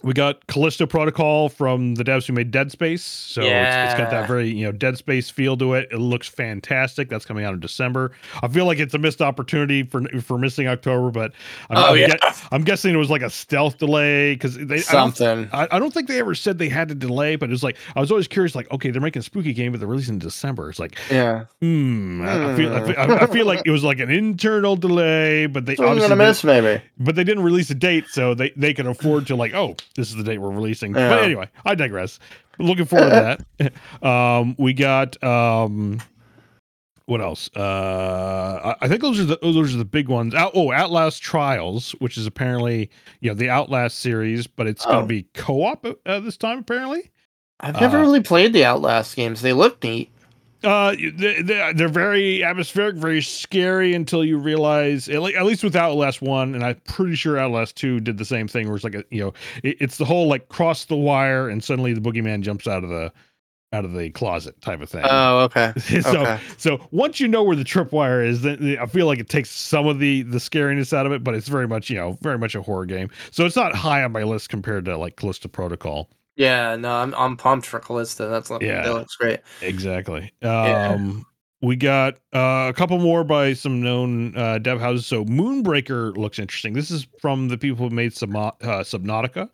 we got Callisto Protocol from the devs who made Dead Space. So it's, it's got that very you know Dead Space feel to it. It looks fantastic. That's coming out in December. I feel like it's a missed opportunity for for missing October, but I'm, Oh I'm, yeah, I'm guessing it was like a stealth delay because they I don't something. I, I don't think they ever said they had to delay, but it's like I was always curious, like, okay, they're making a spooky game, but they're releasing in December. It's like, Yeah, hmm, I, I feel, I feel, I, I feel like it was like an internal delay, but they so I'm obviously gonna didn't- miss maybe. but they didn't release a date, so they they could afford to like, oh, this is the date we're releasing. But anyway, I digress. Looking forward to that. um, we got um, what else? Uh, I, think those are the those are the big ones. Out, oh, Outlast Trials, which is apparently you know the Outlast series, but it's going Oh. to be co-op uh, this time apparently. I've never Uh, really played the Outlast games. They look neat. Uh, they, they, they're very atmospheric, very scary until you realize, at, least with Outlast One, and I'm pretty sure Outlast Two did the same thing, where it's like a, you know, it, it's the whole like cross the wire, and suddenly the boogeyman jumps out of the out of the closet type of thing. Oh, okay. so okay. so once you know where the tripwire is, then I feel like it takes some of the the scariness out of it, but it's very much you know very much a horror game. So it's not high on my list compared to like Callisto Protocol. Yeah, no, I'm I'm pumped for Callisto. That's Yeah. that looks great. Exactly. Yeah. Um, we got uh, a couple more by some known uh, dev houses. So Moonbreaker looks interesting. This is from the people who made Submo- uh, Subnautica,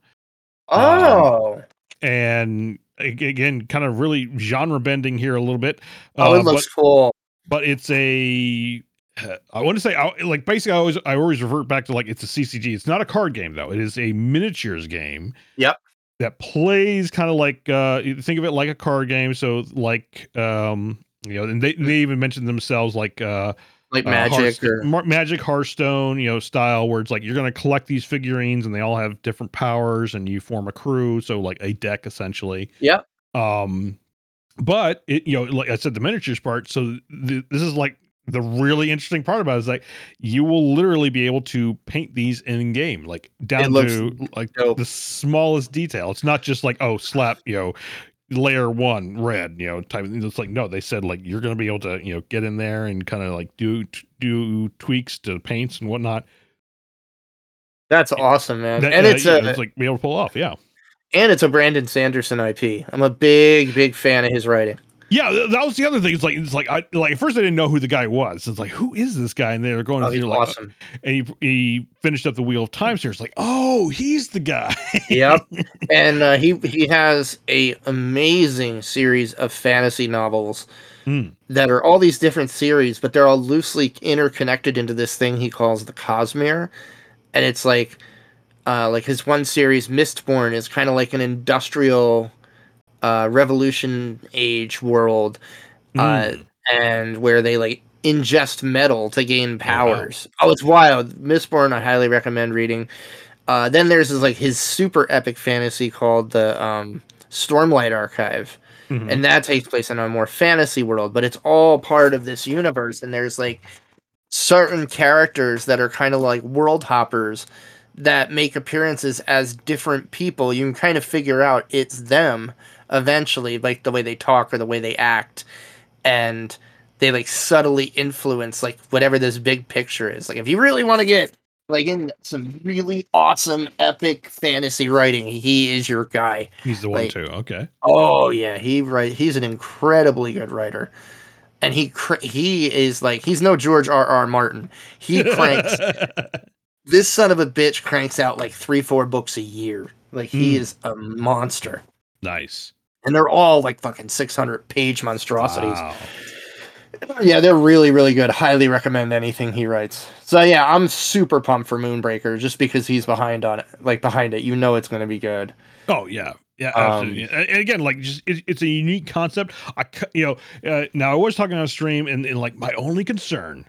Oh, and again, kind of really genre bending here a little bit. oh, Uh, it looks cool. but, but it's a. I want to say, like basically, I always I always revert back to like it's a CCG. It's not a card game though. It is a miniatures game. Yep. That plays kind of like uh, you think of it like a card game. So like um, you know, and they they even mentioned themselves like uh, Like uh, magic Hearthstone- or magic Hearthstone, you know, style where it's like you're going to collect these figurines and they all have different powers and you form a crew, so like a deck essentially. Yeah. Um, but it, you know, like I said, the miniatures part. So th- this is like the really interesting part about it is like you will literally be able to paint these in game, like down to like dope. the smallest detail. It's not just like oh, slap, you know layer one red you know type of thing. it's like no they said like you're gonna be able to you know get in there and kind of like do do tweaks to paints and whatnot That's awesome, man. that, and uh, it's a it's like be able to pull off yeah and it's a Brandon Sanderson IP. I'm a big big fan of his writing. Yeah that was the other thing it's like it's like i like at first i didn't know who the guy was it's like who is this guy and they were going Oh, through like awesome. and he, he finished up the wheel of time series like oh he's the guy yep. And uh, he he has a amazing series of fantasy novels Hmm. that are all these different series, but they're all loosely interconnected into this thing he calls the Cosmere, and it's like, uh, like his one series, Mistborn, is kind of like an industrial, uh, Revolution age world, uh, Mm. and where they like ingest metal to gain powers. Oh, it's wild. Mistborn, I highly recommend reading. Uh, then there's this, like his super epic fantasy called the um, Stormlight Archive, Mhm. and that takes place in a more fantasy world, but it's all part of this universe. And there's like certain characters that are kind of like world hoppers that make appearances as different people. You can kind of figure out it's them eventually, like the way they talk or the way they act, and they like subtly influence like whatever this big picture is. Like if you really want to get like in some really awesome, epic fantasy writing, he is your guy. He's the one Like- too. Okay. Oh yeah, he write. He's an incredibly good writer, and he cr- he is like he's no George R. R. Martin. He cranks this son of a bitch cranks out like three four books a year. Like he Hmm. is a monster, nice. And they're all like fucking six hundred page monstrosities. Wow. Yeah, they're really really good. Highly recommend anything he writes. So yeah, I'm super pumped for Moonbreaker just because he's behind on it. Like behind it, you know it's going to be good. Oh yeah, yeah, Um, absolutely. and and again, like just it, it's a unique concept. I, you know, uh, now I was talking on stream, and, and like my only concern,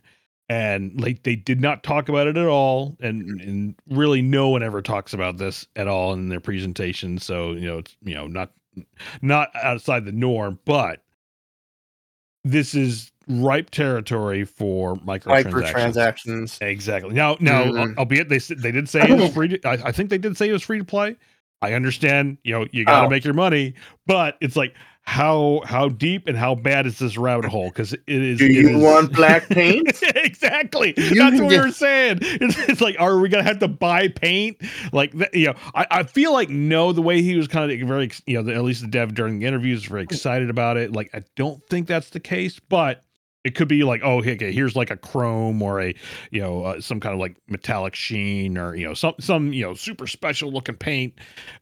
and like they did not talk about it at all, and and really no one ever talks about this at all in their presentation. So you know, it's you know not not outside the norm, but this is ripe territory for microtransactions. Microtransactions. Exactly. Now, now, Mhm. albeit they they did say it was free. To, I, I think they did say it was free to play. I understand. You know, you got to Oh. make your money, but it's like how how deep and how bad is this rabbit hole? Because it is. Do you is- want black paint? exactly. You That's what we get- were saying. It's, it's like, are we gonna have to buy paint? Like, you know, I, I feel like no. The way he was kind of very, you know, the, at least the dev during the interviews, very excited about it. Like, I don't think that's the case, but it could be like, oh, okay, here's like a chrome or a, you know, uh, some kind of like metallic sheen or you know, some some you know, super special looking paint.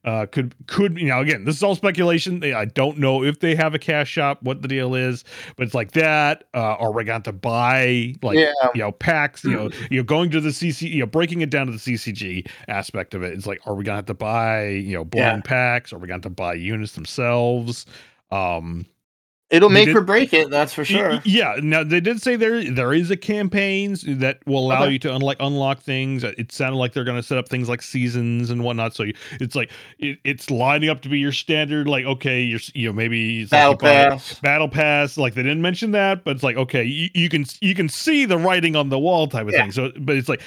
Uh, could could you know, again, this is all speculation. I don't know if they have a cash shop, what the deal is, but it's like that. Uh, or we got to buy like yeah. you know packs you know you know going to the cc you know breaking it down to the ccg aspect of it it's like are we gonna have to buy you know blind packs are we gonna have to buy units themselves um It'll make did- or break it, that's for sure. yeah now they did say there there is a campaigns that will allow Okay. you to unlock unlock things uh, it sounded like they're gonna set up things like seasons and whatnot so you, it's like it, it's lining up to be your standard like okay you're you know maybe like Battle buy- Pass. battle pass like they didn't mention that but it's like okay you, you can you can see the writing on the wall type of Yeah. thing so but it's like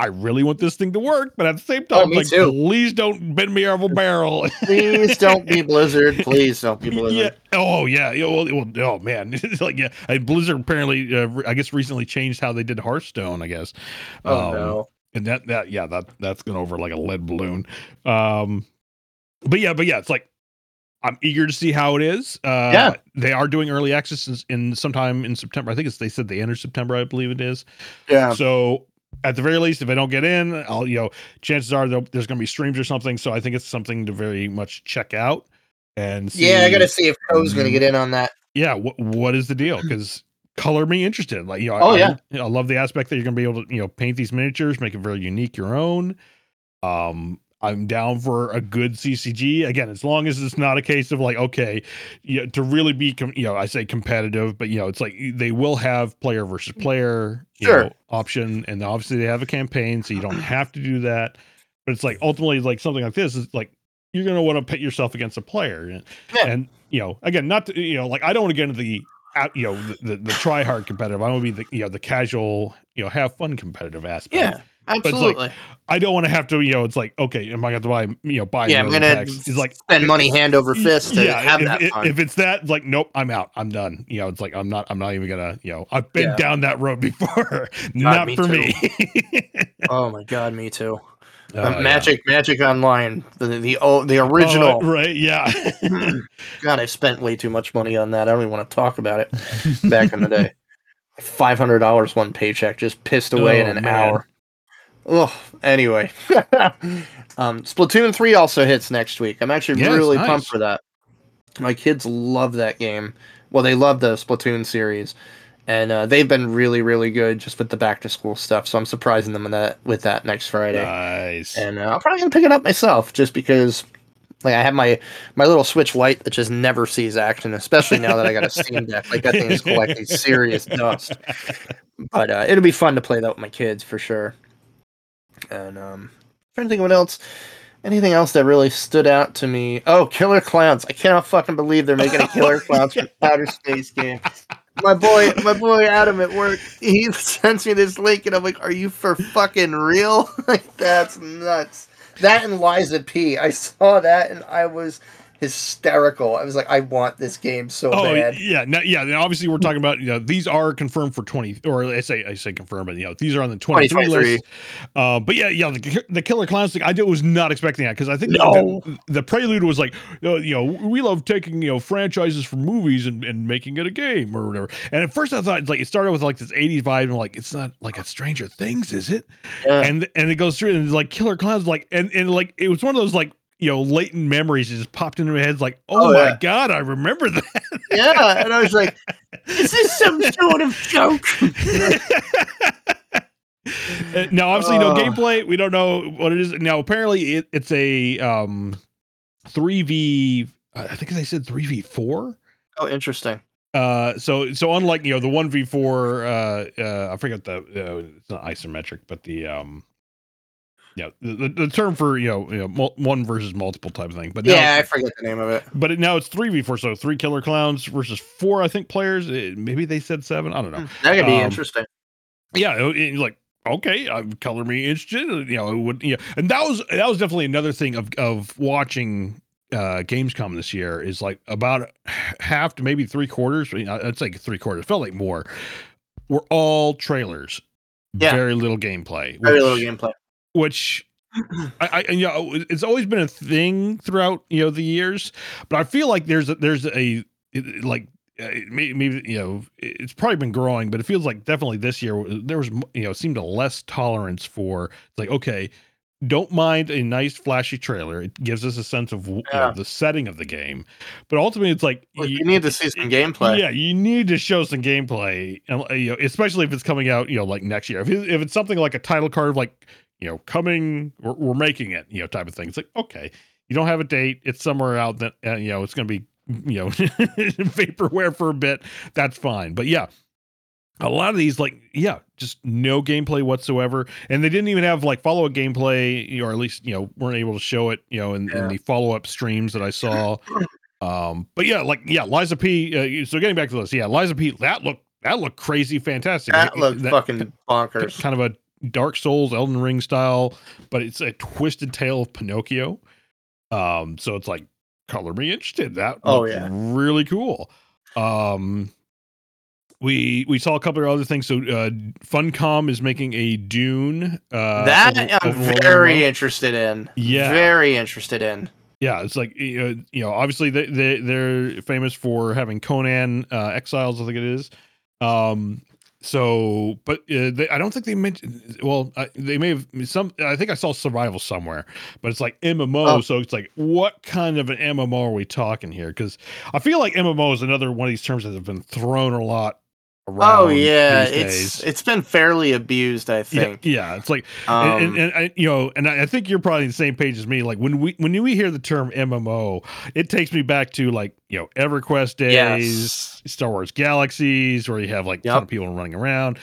i really want this thing to work but at the same time Oh, like too. please don't bend me over a barrel Please don't be Blizzard. Please don't be Blizzard. yeah oh yeah yeah well, well, oh man it's like yeah blizzard apparently uh, i guess recently changed how they did hearthstone i guess Oh Um, no. and that that yeah that that's gone over like a lead balloon um but yeah but yeah it's like i'm eager to see how it is uh Yeah. they are doing early access in, in sometime in september i think it's they said the end of september i believe it is Yeah. so at the very least if i don't get in i'll you know chances are there's going to be streams or something so i think it's something to very much check out and see, Yeah, I gotta see if Co's gonna Mhm. get in on that. yeah what what is the deal because color me interested like you know Oh, I, yeah. I, I love the aspect that you're gonna be able to you know paint these miniatures make it very unique your own um i'm down for a good ccg again as long as it's not a case of like okay you know, to really be com- you know i say competitive but you know it's like they will have player versus player you Sure. know, option and obviously they have a campaign so you don't have to do that. But it's like ultimately like something like this is like you're going to want to pit yourself against a player and, Yeah. and you know again not to, you know like i don't want to get into the out you know the, the, the try hard competitive. I want to be the you know the casual you know have fun competitive aspect. Yeah, absolutely. i don't want to have to you know it's like okay am i going to buy you know buy yeah, I'm the gonna it's like spend money hand over fist to have if, that if, if it's that it's like nope i'm out i'm done you know it's like i'm not i'm not even gonna you know i've been Yeah. down that road before not me for too. me oh my god, me too. Uh, Uh, yeah. Magic, Magic Online, the the oh, the Oh, original. right yeah God, I spent way too much money on that. I don't even want to talk about it. Back in the day, five hundred dollars one paycheck just pissed away Oh, in an man. hour. Oh, anyway, um, Splatoon three also hits next week. I'm actually Yes, really nice. pumped for that. My kids love that game. Well, they love the Splatoon series, and uh, they've been really, really good just with the back to school stuff. So I'm surprising them with that with that next Friday nice and uh, I'm probably gonna pick it up myself just because like I have my my little Switch Lite that just never sees action, especially now that I got a Steam Deck. Like that thing is collecting serious dust. But uh, it'll be fun to play that with my kids for sure. And um, trying to think of what else. Anything else that really stood out to me? Oh, Killer Clowns! I cannot fucking believe they're making a Killer Clowns from Outer Space game. My boy, my boy Adam at work, he sends me this link, and I'm like, "Are you for fucking real? like that's nuts." That and Lies of P. I saw that, and I was hysterical. I was like, I want this game so Oh bad. yeah, now, yeah. Now obviously we're talking about you know these are confirmed for twenty or I say I say confirmed, but you know these are on the twenty three list. Uh, but yeah, yeah, the, the Killer Clowns thing. I did, was not expecting that because I think the- No. the, the prelude was like uh, you know we love taking you know franchises from movies and, and making it a game or whatever. And at first I thought like it started with like this '80s vibe and like it's not like a Stranger Things, is it? Yeah. and and it goes through and it's like killer clowns like and and like it was one of those like you know latent memories just popped into my head like oh, Oh, my yeah. god i remember that yeah, and I was like, is this some sort of joke? Uh, now obviously no Oh. gameplay we don't know what it is now apparently it, it's a um 3v i think they said 3v4 oh, interesting. uh so so unlike you know the 1v4 uh uh i forget the uh, it's not isometric but the um yeah the, the, term for you know, you know mul- one versus multiple type of thing but Yeah, I forget the name of it. but it, now it's three v four, so three killer clowns versus four, I think players. Eh, maybe they said seven. I don't know. That could be Um, interesting. Yeah, it, it- like okay, I'm color me interested. You know, it would yeah, and that was that was definitely another thing of of watching uh Gamescom this year is like about half to maybe three quarters. You know, I'd say three quarters. Felt like more. Were all trailers. Yeah. Very little gameplay. Very which- little gameplay. Which I, I you know it's always been a thing throughout you know the years, but I feel like there's a, there's a like uh, maybe, maybe you know it's probably been growing, but it feels like definitely this year there was you know seemed a less tolerance for it's like okay. Don't mind a nice flashy trailer. It gives us a sense of Yeah. the setting of the game, but ultimately it's like Look, you- you need to see some gameplay. yeah, you need to show some gameplay, and uh, you know, especially if it's coming out, you know, like next year. If, if it's something like a title card, like you know, coming, we're, we're making it, you know, type of thing. It's like okay, you don't have a date. It's somewhere out that uh, you know it's going to be, you know, vaporware for a bit. That's fine. But yeah, a lot of these, like, yeah, just no gameplay whatsoever, and they didn't even have like follow up gameplay, or at least you know weren't able to show it, you know, in, in the follow up streams that I saw. Um, but yeah, like yeah, Lies of P. Uh, so getting back to this, yeah, Liza P. That looked that looked crazy, fantastic. That Like, looked fucking bonkers. kind of a Dark Souls, Elden Ring style, but it's a twisted tale of Pinocchio. Um, so it's like color me interested. That Oh, yeah. really cool. Um, we we saw a couple of other things. So uh, Funcom is making a Dune. Uh, that over- I'm overworld very interested in. Yeah. Very interested in. Yeah, it's like you know, you know obviously they, they they're famous for having Conan uh, Exiles, I think it is. Um, so, but uh, they, I don't think they mentioned. Well, they may have some. I think I saw Survival somewhere, but it's like MMO. Oh. So it's like, what kind of an MMO are we talking here? Because I feel like MMO is another one of these terms that have been thrown a lot. Oh yeah, it's it's been fairly abused. I think. yeah, it's like Um, and, and, and I, you know, and I I think you're probably on the same page as me. Like when we when we hear the term MMO, it takes me back to like you know EverQuest days, Yes. Star Wars Galaxies, where you have like a ton of people running around.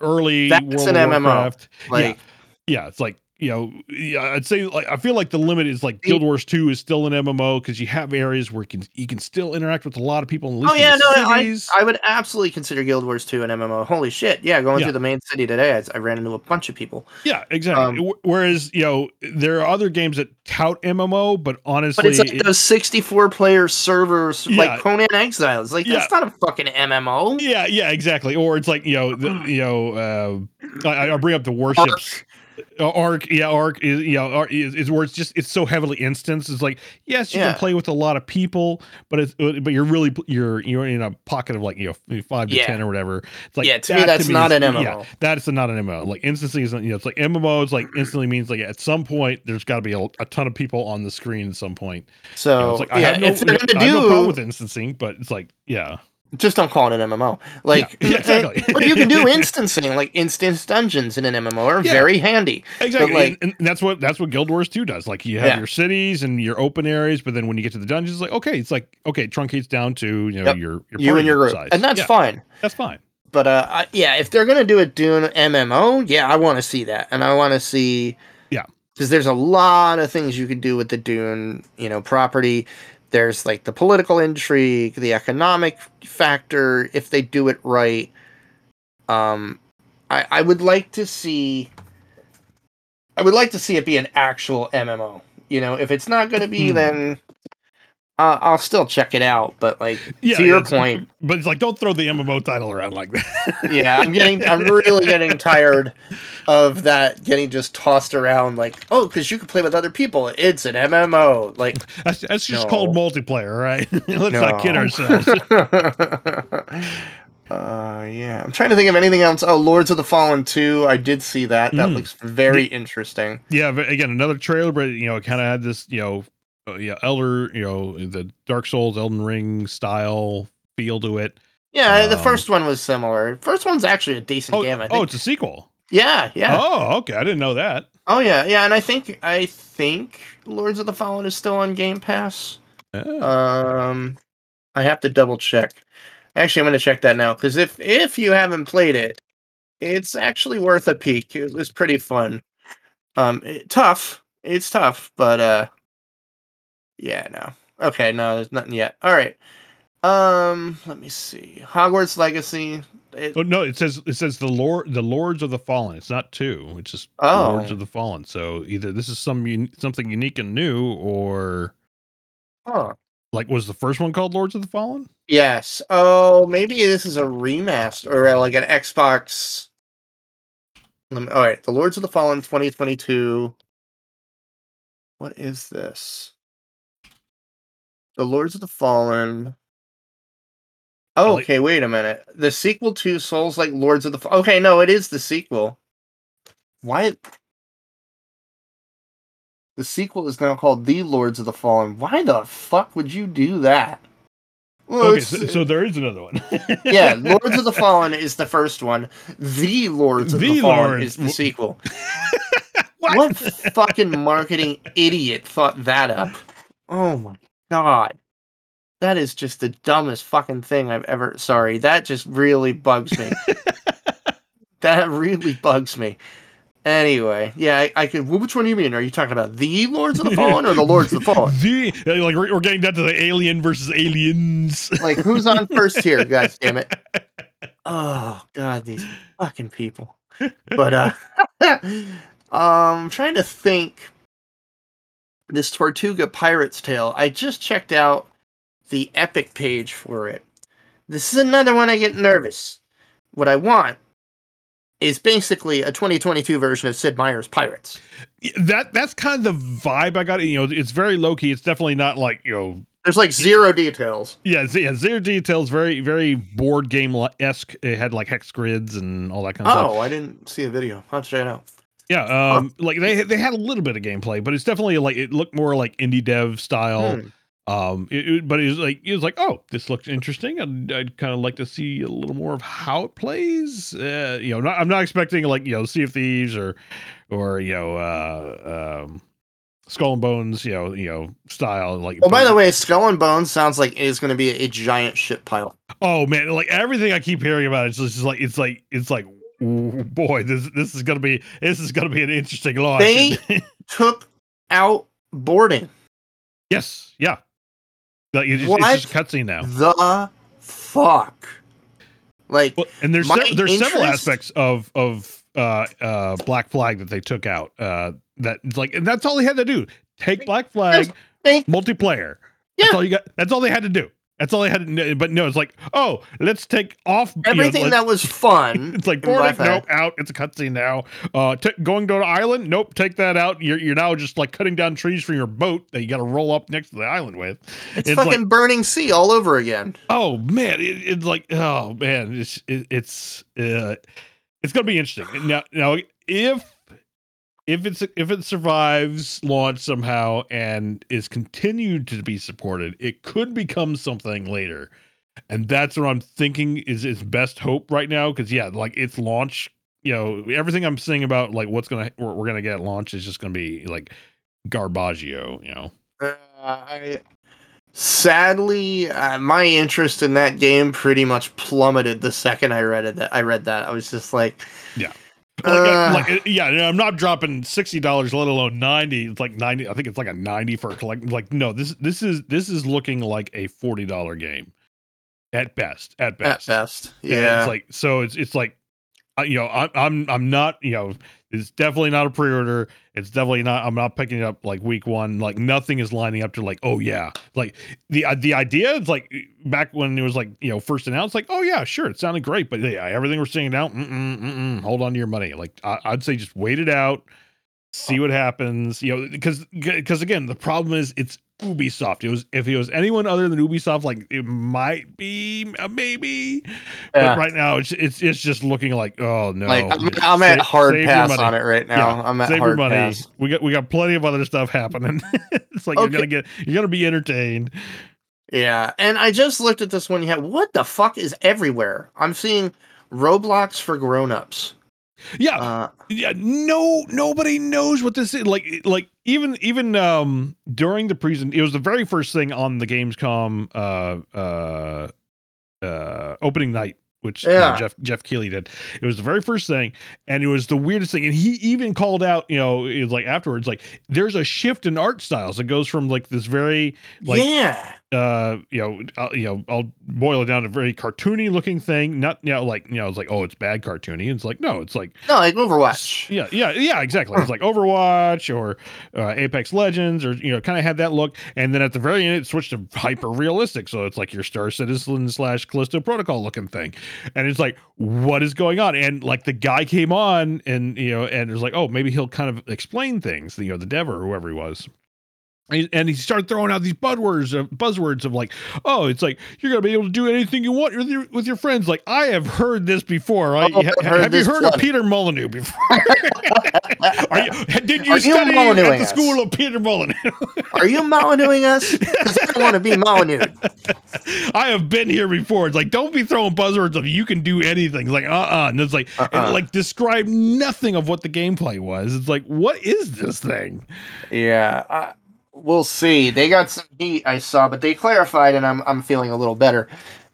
Early That's World an MMO. Like yeah, it's like you know, yeah, I'd say like I feel like the limit is like Guild Wars Two is still an MMO because you have areas where you can you can still interact with a lot of people. Oh yeah, in no, the I, cities. I would absolutely consider Guild Wars 2 an MMO. Holy shit! Yeah, going Yeah. through the main city today, I, I ran into a bunch of people. yeah, exactly. um, Whereas you know there are other games that tout MMO, but honestly, But it's like it- those 64 player servers, Yeah. like Conan Exiles. Like Yeah. that's not a fucking MMO. Yeah, yeah, exactly. Or it's like you know, the, you know, uh, I, I bring up the warships. Uh, Arc, yeah, Arc is you know Arc is, is where it's just it's so heavily instanced. It's like yes, you Yeah. can play with a lot of people, but it's uh, but you're really you're you're in a pocket of like you know five to Yeah. ten or whatever. It's like Yeah, to me, that's not is- an Yeah, MMO. that's not an MMO. Like instantly is you know it's like MMO is like instantly means like at some point there's got to be a, a ton of people on the screen at some point. You know, So it's like I yeah, have no, if they're gonna I have no problem do, with instancing, but it's like yeah, just don't call it an MMO. Like, Yeah, exactly. but you can do instancing, like instance dungeons in an MMO are Yeah. very handy. Exactly, like- and, and that's what that's what Guild Wars Two does. Like you have Yeah. your cities and your open areas, but then when you get to the dungeons, it's like okay, it's like okay, it truncates down to you know Yep. your your You and your group, size. and that's fine. That's fine. But uh, I, yeah, if they're gonna do a Dune MMO, yeah, I want to see that, and I want to see, Yeah. because there's a lot of things you can do with the Dune, you know, property. There's like the political intrigue, the economic factor, if they do it right. Um, I I would like to see. I would like to see it be an actual MMO. You know, if it's not going to be, Hmm. then uh, I'll still check it out. But like Yeah, to your point, But it's like don't throw the MMO title around like that. yeah, I'm getting, I'm really getting tired of that getting just tossed around. Like, oh, because you can play with other people. It's an MMO. Like, That's, that's just No. called multiplayer, right? Let's not kid ourselves. uh, yeah, I'm trying to think of anything else. Oh, Lords of the Fallen 2. I did see that. That Mm. looks very interesting. yeah, again, another trailer, but you know, it kind of had this, you know, uh, yeah, Elder, you know, the Dark Souls, Elden Ring style feel to it. Yeah, the Um, first one was similar. First one's actually a decent Oh, game. I oh, it's a sequel. yeah, yeah. Oh, okay, I didn't know that. Oh yeah, yeah, and I think I think Lords of the Fallen is still on Game Pass. Oh. Um, I have to double check. Actually, I'm going to check that now because if if you haven't played it, it's actually worth a peek. It was pretty fun. Um, it- tough. It's tough, but uh, yeah, no. Okay, no, there's nothing yet. All right. Um, let me see. Hogwarts Legacy. It, Oh no! It says it says the lord the Lords of the Fallen. It's not two. It's just Oh. Lords of the Fallen. So either this is some un- something unique and new, or huh. like was the first one called Lords of the Fallen? Yes. Oh, maybe this is a remaster or uh, like an Xbox. Let me, all right, The Lords of the Fallen 2022. What is this? The Lords of the Fallen. Oh, okay, wait a minute. The sequel to Souls like Lords of the Fa- Okay, no, it is the sequel. Why The sequel is now called The Lords of the Fallen. Why the fuck would you do that? Well, Okay, so, so there is another one. yeah, Lords of the Fallen is the first one. The Lords of the, The Fallen is the sequel. What? what fucking marketing idiot thought that up? Oh my god. That is just the dumbest fucking thing I've ever. Sorry, that just really bugs me. that really bugs me. Anyway, yeah, I, I could. Which one do you mean? Are you talking about the Lords of the Fallen or the Lords of the Fallen? The like we're, we're getting down to the alien versus aliens. Like, who's on first here? God damn it! Oh god, these fucking people. But uh, um, I'm trying to think. This Tortuga Pirate's Tale. I just checked out the Epic page for it. This is another one I get nervous. What I want is basically a 2022 version of Sid Meier's Pirates. that that's kind of the vibe I got. You know, it's very low key. It's definitely not like you know There's like zero details. Yeah, z- yeah, zero details, very, very board game esque. It had like hex grids and all that kind of oh, stuff. Oh, I didn't see a video. I'll check it out. Yeah, um, like they they had a little bit of gameplay, but it's definitely like it looked more like indie dev style. Hmm. Um, it, it- but it was like it was like, oh, this looks interesting. I'd, I'd kind of like to see a little more of how it plays. Uh, you know, not, I'm not expecting like you know Sea of Thieves or or you know uh, um, Skull and Bones, you know, you know style. Like, Oh, by the way, Skull and Bones sounds like it is going to be a, giant shit pile. Oh man, like everything I keep hearing about it, it's just like it's like it's like ooh, boy, this this is gonna be this is gonna be an interesting launch. They- Took out boarding. yes, yeah. Like it's, just- What? it's just cutscene now. The fuck? Like, Well, and there's se- there's several aspects of of uh uh Black Flag that they took out. Uh, that it's like and that's all they had to do. Take Black Flag multiplayer. That's all you got. That's all they had to do. That's all I had to. But no, it's like oh, let's take off you know, everything that was fun. It's like boarding, nope, out. It's a cutscene now. Uh, t- going to an island, nope, take that out. You're you're now just like cutting down trees for your boat that you got to roll up next to the island with. It's, it's fucking like- burning sea all over again. Oh man, it, it's like oh man, it's it, it's uh, it's gonna be interesting. Now now if if it's if it survives launch somehow and is continued to be supported, it could become something later. And that's what I'm thinking is its best hope right now. Cause yeah, like its launch, you know, everything I'm saying about like what's gonna we're, we're gonna get at launch is just gonna be like garbaggio, you know. Uh, I, sadly, uh, my interest in that game pretty much plummeted the second I read it. That I read that, I was just like, Yeah. Like, uh, like uh, yeah, I'm not dropping sixty dollars, let alone ninety. It's like ninety. I think it's like a ninety for a collect. Like no, this this is this is looking like a forty dollar game, at best. At best. at best. best, And yeah. It's like so. It's it's like, uh, you know, I'm I'm I'm not you know It's definitely not a pre-order. It's definitely not. I'm not picking it up like week one. Like nothing is lining up to like. Oh yeah, like the uh, the idea is like back when it was like you know first announced. Like oh yeah, sure, it sounded great, but yeah, everything we're seeing now. Mm-mm, mm-mm, hold on to your money. Like I, I'd say just wait it out, see what happens. You know, because because again, the problem is it's Ubisoft. It was if it was anyone other than Ubisoft, like it might be a maybe. But right now, it's it's it's just looking like oh no. Like I'm, I'm at hard save pass on it right now. Yeah, I'm at Save your hard money. pass. We got we got plenty of other stuff happening. it's like Okay. you're gonna get you're gonna be entertained. Yeah, and I just looked at this one. Yeah, what the fuck is everywhere? I'm seeing Roblox for grown-ups. Yeah, Uh, yeah. No, nobody knows what this is. Like like even even um during the present, it was the very first thing on the Gamescom uh uh uh opening night. Which you know, Jeff Jeff Keighley did. It was the very first thing, and it was the weirdest thing. And he even called out, you know, it was like afterwards, like there's a shift in art styles. It goes from like this very like yeah, uh you know uh, you know i'll boil it down to a very cartoony looking thing not you know like you know it's like oh it's bad cartoony. It's like no it's like no, like Overwatch. yeah yeah yeah exactly. It's like overwatch or uh, apex legends or you know kind of had that look. And then at the very end it switched to hyper realistic so it's like your star citizen slash callisto protocol looking thing. And it's like what is going on? And like the guy came on and you know and it was like oh maybe he'll kind of explain things you know the dev or whoever he was and he- started throwing out these buzzwords of buzzwords of like, oh, it's like you're gonna be able to do anything you want with your with your friends. Like I have heard this before. Right? Oh, Ha- I've heard have you heard of. Peter Molyneux before? Are you, did you Are you study at the us? school of Peter Molyneux? Are you Molyneuxing us? Because I want to be Molyneux. I have been here before. It's like don't be throwing buzzwords of you can do anything. It's like uh uh and it's like and it, Uh-uh. like describe nothing of what the gameplay was. It's like what is this thing? Yeah, uh, we'll see. They got some heat I saw, but they clarified, and I'm I'm feeling a little better.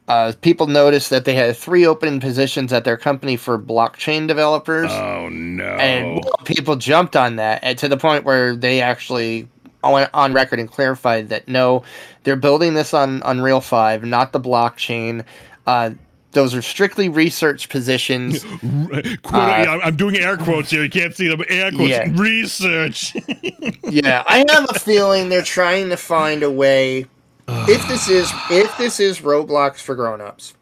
Uh, people noticed that they had three open positions at their company for blockchain developers, Oh no! and people jumped on that and to the point where they actually went on record and clarified that no, they're building this on Unreal Five, not the blockchain. Uh, those are strictly research positions. Quote, Uh, I'm doing air quotes here. You can't see them. Air quotes. Yeah. Research. yeah, I have a feeling they're trying to find a way if this is if this is Roblox for grown-ups.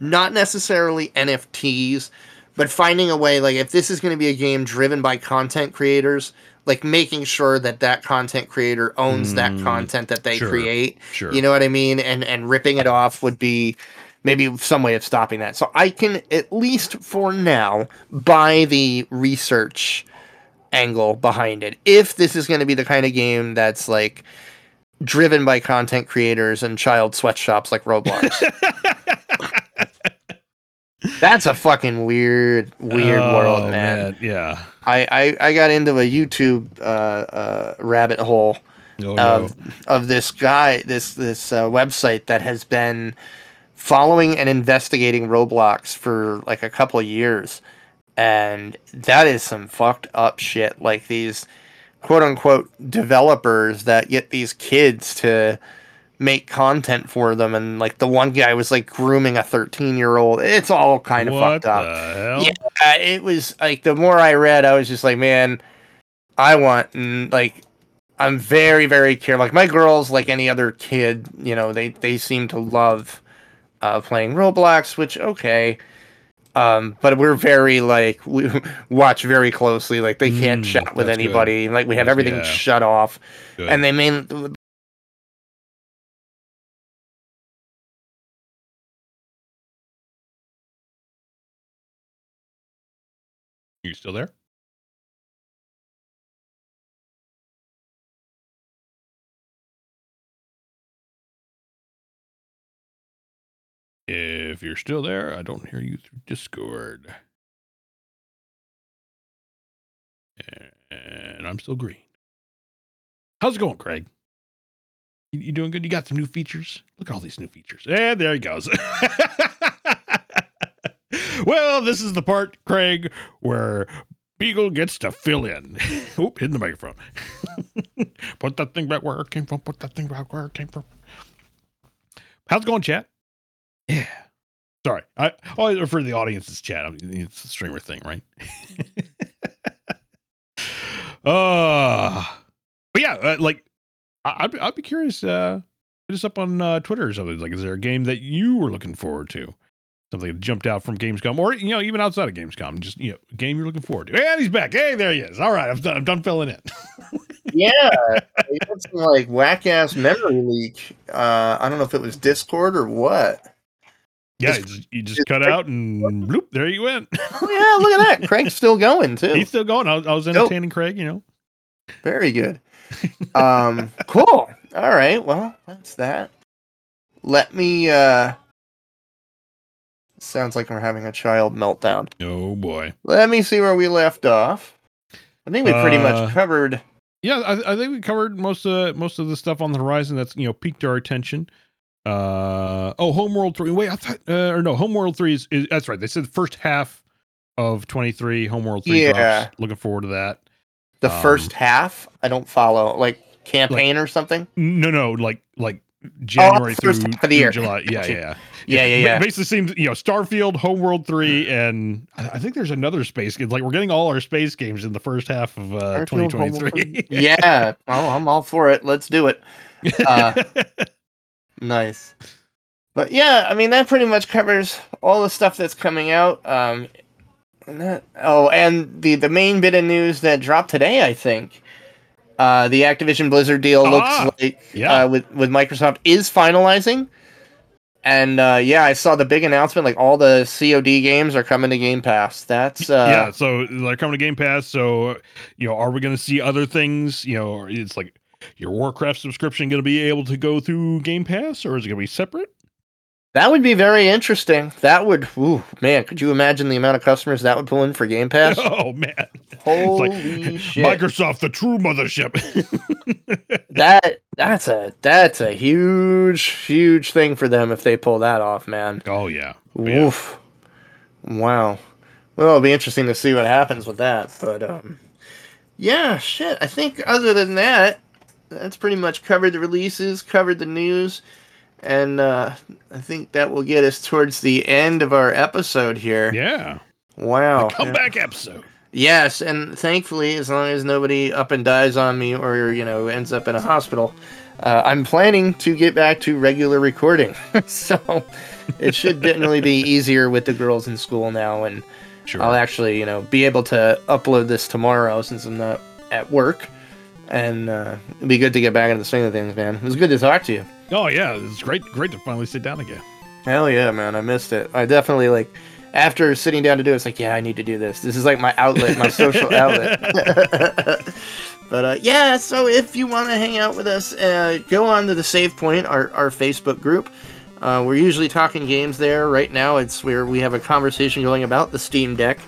Not necessarily NFTs, but finding a way like if this is going to be a game driven by content creators, like making sure that that content creator owns that Mm, content that they sure. create. sure. You know what I mean? And and ripping it off would be maybe some way of stopping that. So I can at least for now buy the research angle behind it. If this is going to be the kind of game that's like driven by content creators and child sweatshops like Roblox. That's a fucking weird, weird Oh, world, man. Yeah. I, I, I got into a YouTube uh, uh, rabbit hole Oh, no. of of this guy, this this uh, website that has been following and investigating Roblox for like a couple of years, and that is some fucked up shit. Like these quote unquote developers that get these kids to make content for them, and like the one guy was like grooming a thirteen year old. It's all kind of what fucked up. hell? Yeah. It was like the more I read, I was just like, man, I want mm, like I'm very very careful. Like my girls, like any other kid, you know, they they seem to love uh, playing Roblox, which okay. Um, but we're very like we watch very closely. Like they can't Mm, chat with that's good. anybody. Like we have everything yeah. shut off, Good. and they mean you still there? If you're still there, I don't hear you through Discord. And I'm still green. How's it going, Craig? You, you doing good? You got some new features? Look at all these new features. And there he goes. well, this is the part, Craig, where Beagle gets to fill in. Oop, hitting the microphone. put that thing back where it came from. Put that thing back where it came from. How's it going, chat? Yeah. Sorry. I always refer to the audience as chat. I mean, it's a streamer thing, right? Uh, but yeah, uh, like I- I'd, be- I'd be curious. Uh, hit us up on uh, Twitter or something. Like, is there a game that you were looking forward to? Something that jumped out from Gamescom, or you know, even outside of Gamescom, just you know, game you're looking forward to. And he's back. Hey, there he is. All right, I'm done. I'm done filling in. yeah, we had some like whack ass memory leak. Uh, I don't know if it was Discord or what. Yeah, Just- you just, you just cut Craig- out and bloop, there you went. Oh yeah, look at that. Craig's still going too. He's still going. I was, I was entertaining Craig. You know. Very good. Um, cool. All right. Well, that's that. Let me. uh Sounds like we're having a child meltdown. Oh boy. Let me see where we left off. I think we pretty Uh, much covered. Yeah, I, I think we covered most of most of the stuff on the horizon that's you know piqued our attention. Uh oh, Homeworld three. Wait, I thought uh, or no, Homeworld three is, is that's right. They said the first half of twenty three. Homeworld three Yeah. drops. Looking forward to that. The um, first half. I don't follow like campaign or something. No, no, like like January through, Oh, first half of the through year. July. Yeah, yeah, yeah. Yeah, yeah, yeah. Basically, seems you know Starfield, Homeworld three, and I I think there's another space game. Like we're getting all our space games in the first half of uh, 2023. yeah. Oh, I'm all for it. Let's do it. Uh, Nice. But yeah, I mean that pretty much covers all the stuff that's coming out. Um, and that, oh, and the the main bit of news that dropped today, I think, uh, the Activision Blizzard deal looks Ah, like yeah. uh, with with Microsoft is finalizing. And uh, yeah, I saw the big announcement. Like all the COD games are coming to Game Pass. That's uh, yeah, so they're coming to Game Pass. So, you know, are we going to see other things? You know, it's like your Warcraft subscription going to be able to go through Game Pass, or is it going to be separate? that would be very interesting. That would, ooh, man, could you imagine the amount of customers that would pull in for Game Pass? Oh man, Holy shit! Microsoft, the true mothership. that that's a that's a huge huge thing for them if they pull that off, man. oh yeah, Yeah. Oof. Wow. Well, it'll be interesting to see what happens with that. But um, yeah, shit. I think other than that, that's pretty much covered the releases, covered the news, and uh, I think that will get us towards the end of our episode here. yeah. Wow. Comeback episode. Yes, and thankfully, as long as nobody up and dies on me or you know ends up in a hospital, uh, I'm planning to get back to regular recording. so it should definitely be easier with the girls in school now, and Sure. I'll actually you know be able to upload this tomorrow since I'm not at work, and uh, it'd be good to get back into the swing of things, man. It was good to talk to you. oh yeah, it's great. Great to finally sit down again. Hell yeah, man! I missed it. I definitely like after sitting down to do it, it's like, yeah, I need to do this. This is like my outlet, my social outlet. but uh, yeah, so if you want to hang out with us, uh, go on to the Save Point, our our Facebook group. Uh, we're usually talking games there. Right now, it's where we have a conversation going about the Steam Deck.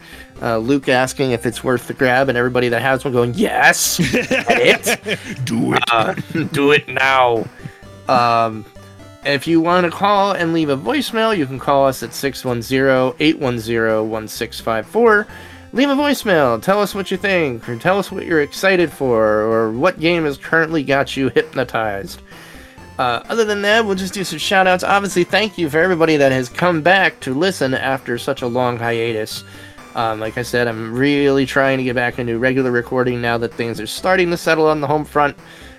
Uh, Luke asking if it's worth the grab, and everybody that has one going, yes, it. Do it. Uh, do it now. Um, if you want to call and leave a voicemail, you can call us at 610-810-1654. Leave a voicemail. Tell us what you think, or tell us what you're excited for, or what game has currently got you hypnotized. Uh, other than that, we'll just do some shout outs. Obviously, thank you for everybody that has come back to listen after such a long hiatus. Um, like I said, I'm really trying to get back into regular recording now that things are starting to settle on the home front.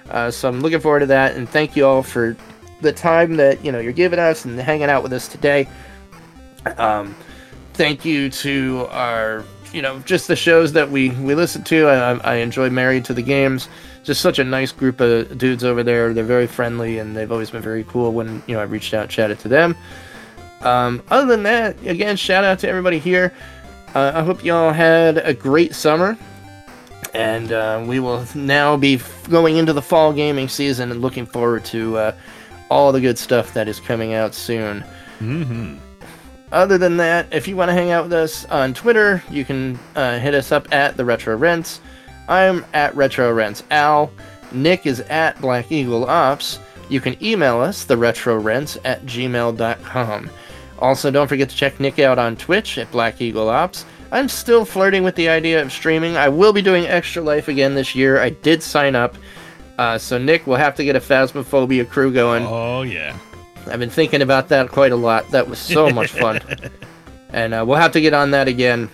Uh, so I'm looking forward to that, and thank you all for the time that you know you're giving us and hanging out with us today. Um, thank you to our you know just the shows that we we listen to. I, I enjoy Married to the Games. Just such a nice group of dudes over there. They're very friendly and they've always been very cool when you know I reached out chatted to them. Um, other than that, again, shout out to everybody here. Uh, I hope y'all had a great summer. And uh, we will now be f- going into the fall gaming season and looking forward to uh, all the good stuff that is coming out soon. Mm-hmm. Other than that, if you want to hang out with us on Twitter, you can uh, hit us up at the Retro Rents. I'm at Retro Rents Al. Nick is at Black Eagle Ops. You can email us, the Retro Rents at gmail.com. Also, don't forget to check Nick out on Twitch at Black Eagle Ops. I'm still flirting with the idea of streaming. I will be doing Extra Life again this year. I did sign up. Uh, so, Nick will have to get a Phasmophobia crew going. Oh yeah. I've been thinking about that quite a lot. That was so much fun. and uh, we'll have to get on that again.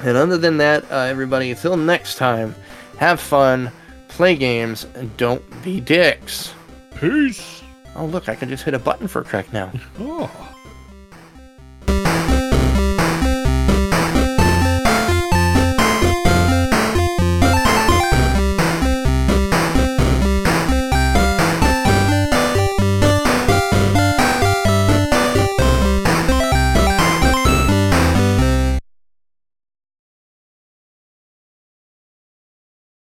And other than that, uh, everybody, until next time, have fun, play games, and don't be dicks. Peace. Oh, look, I can just hit a button for a crack now. Oh.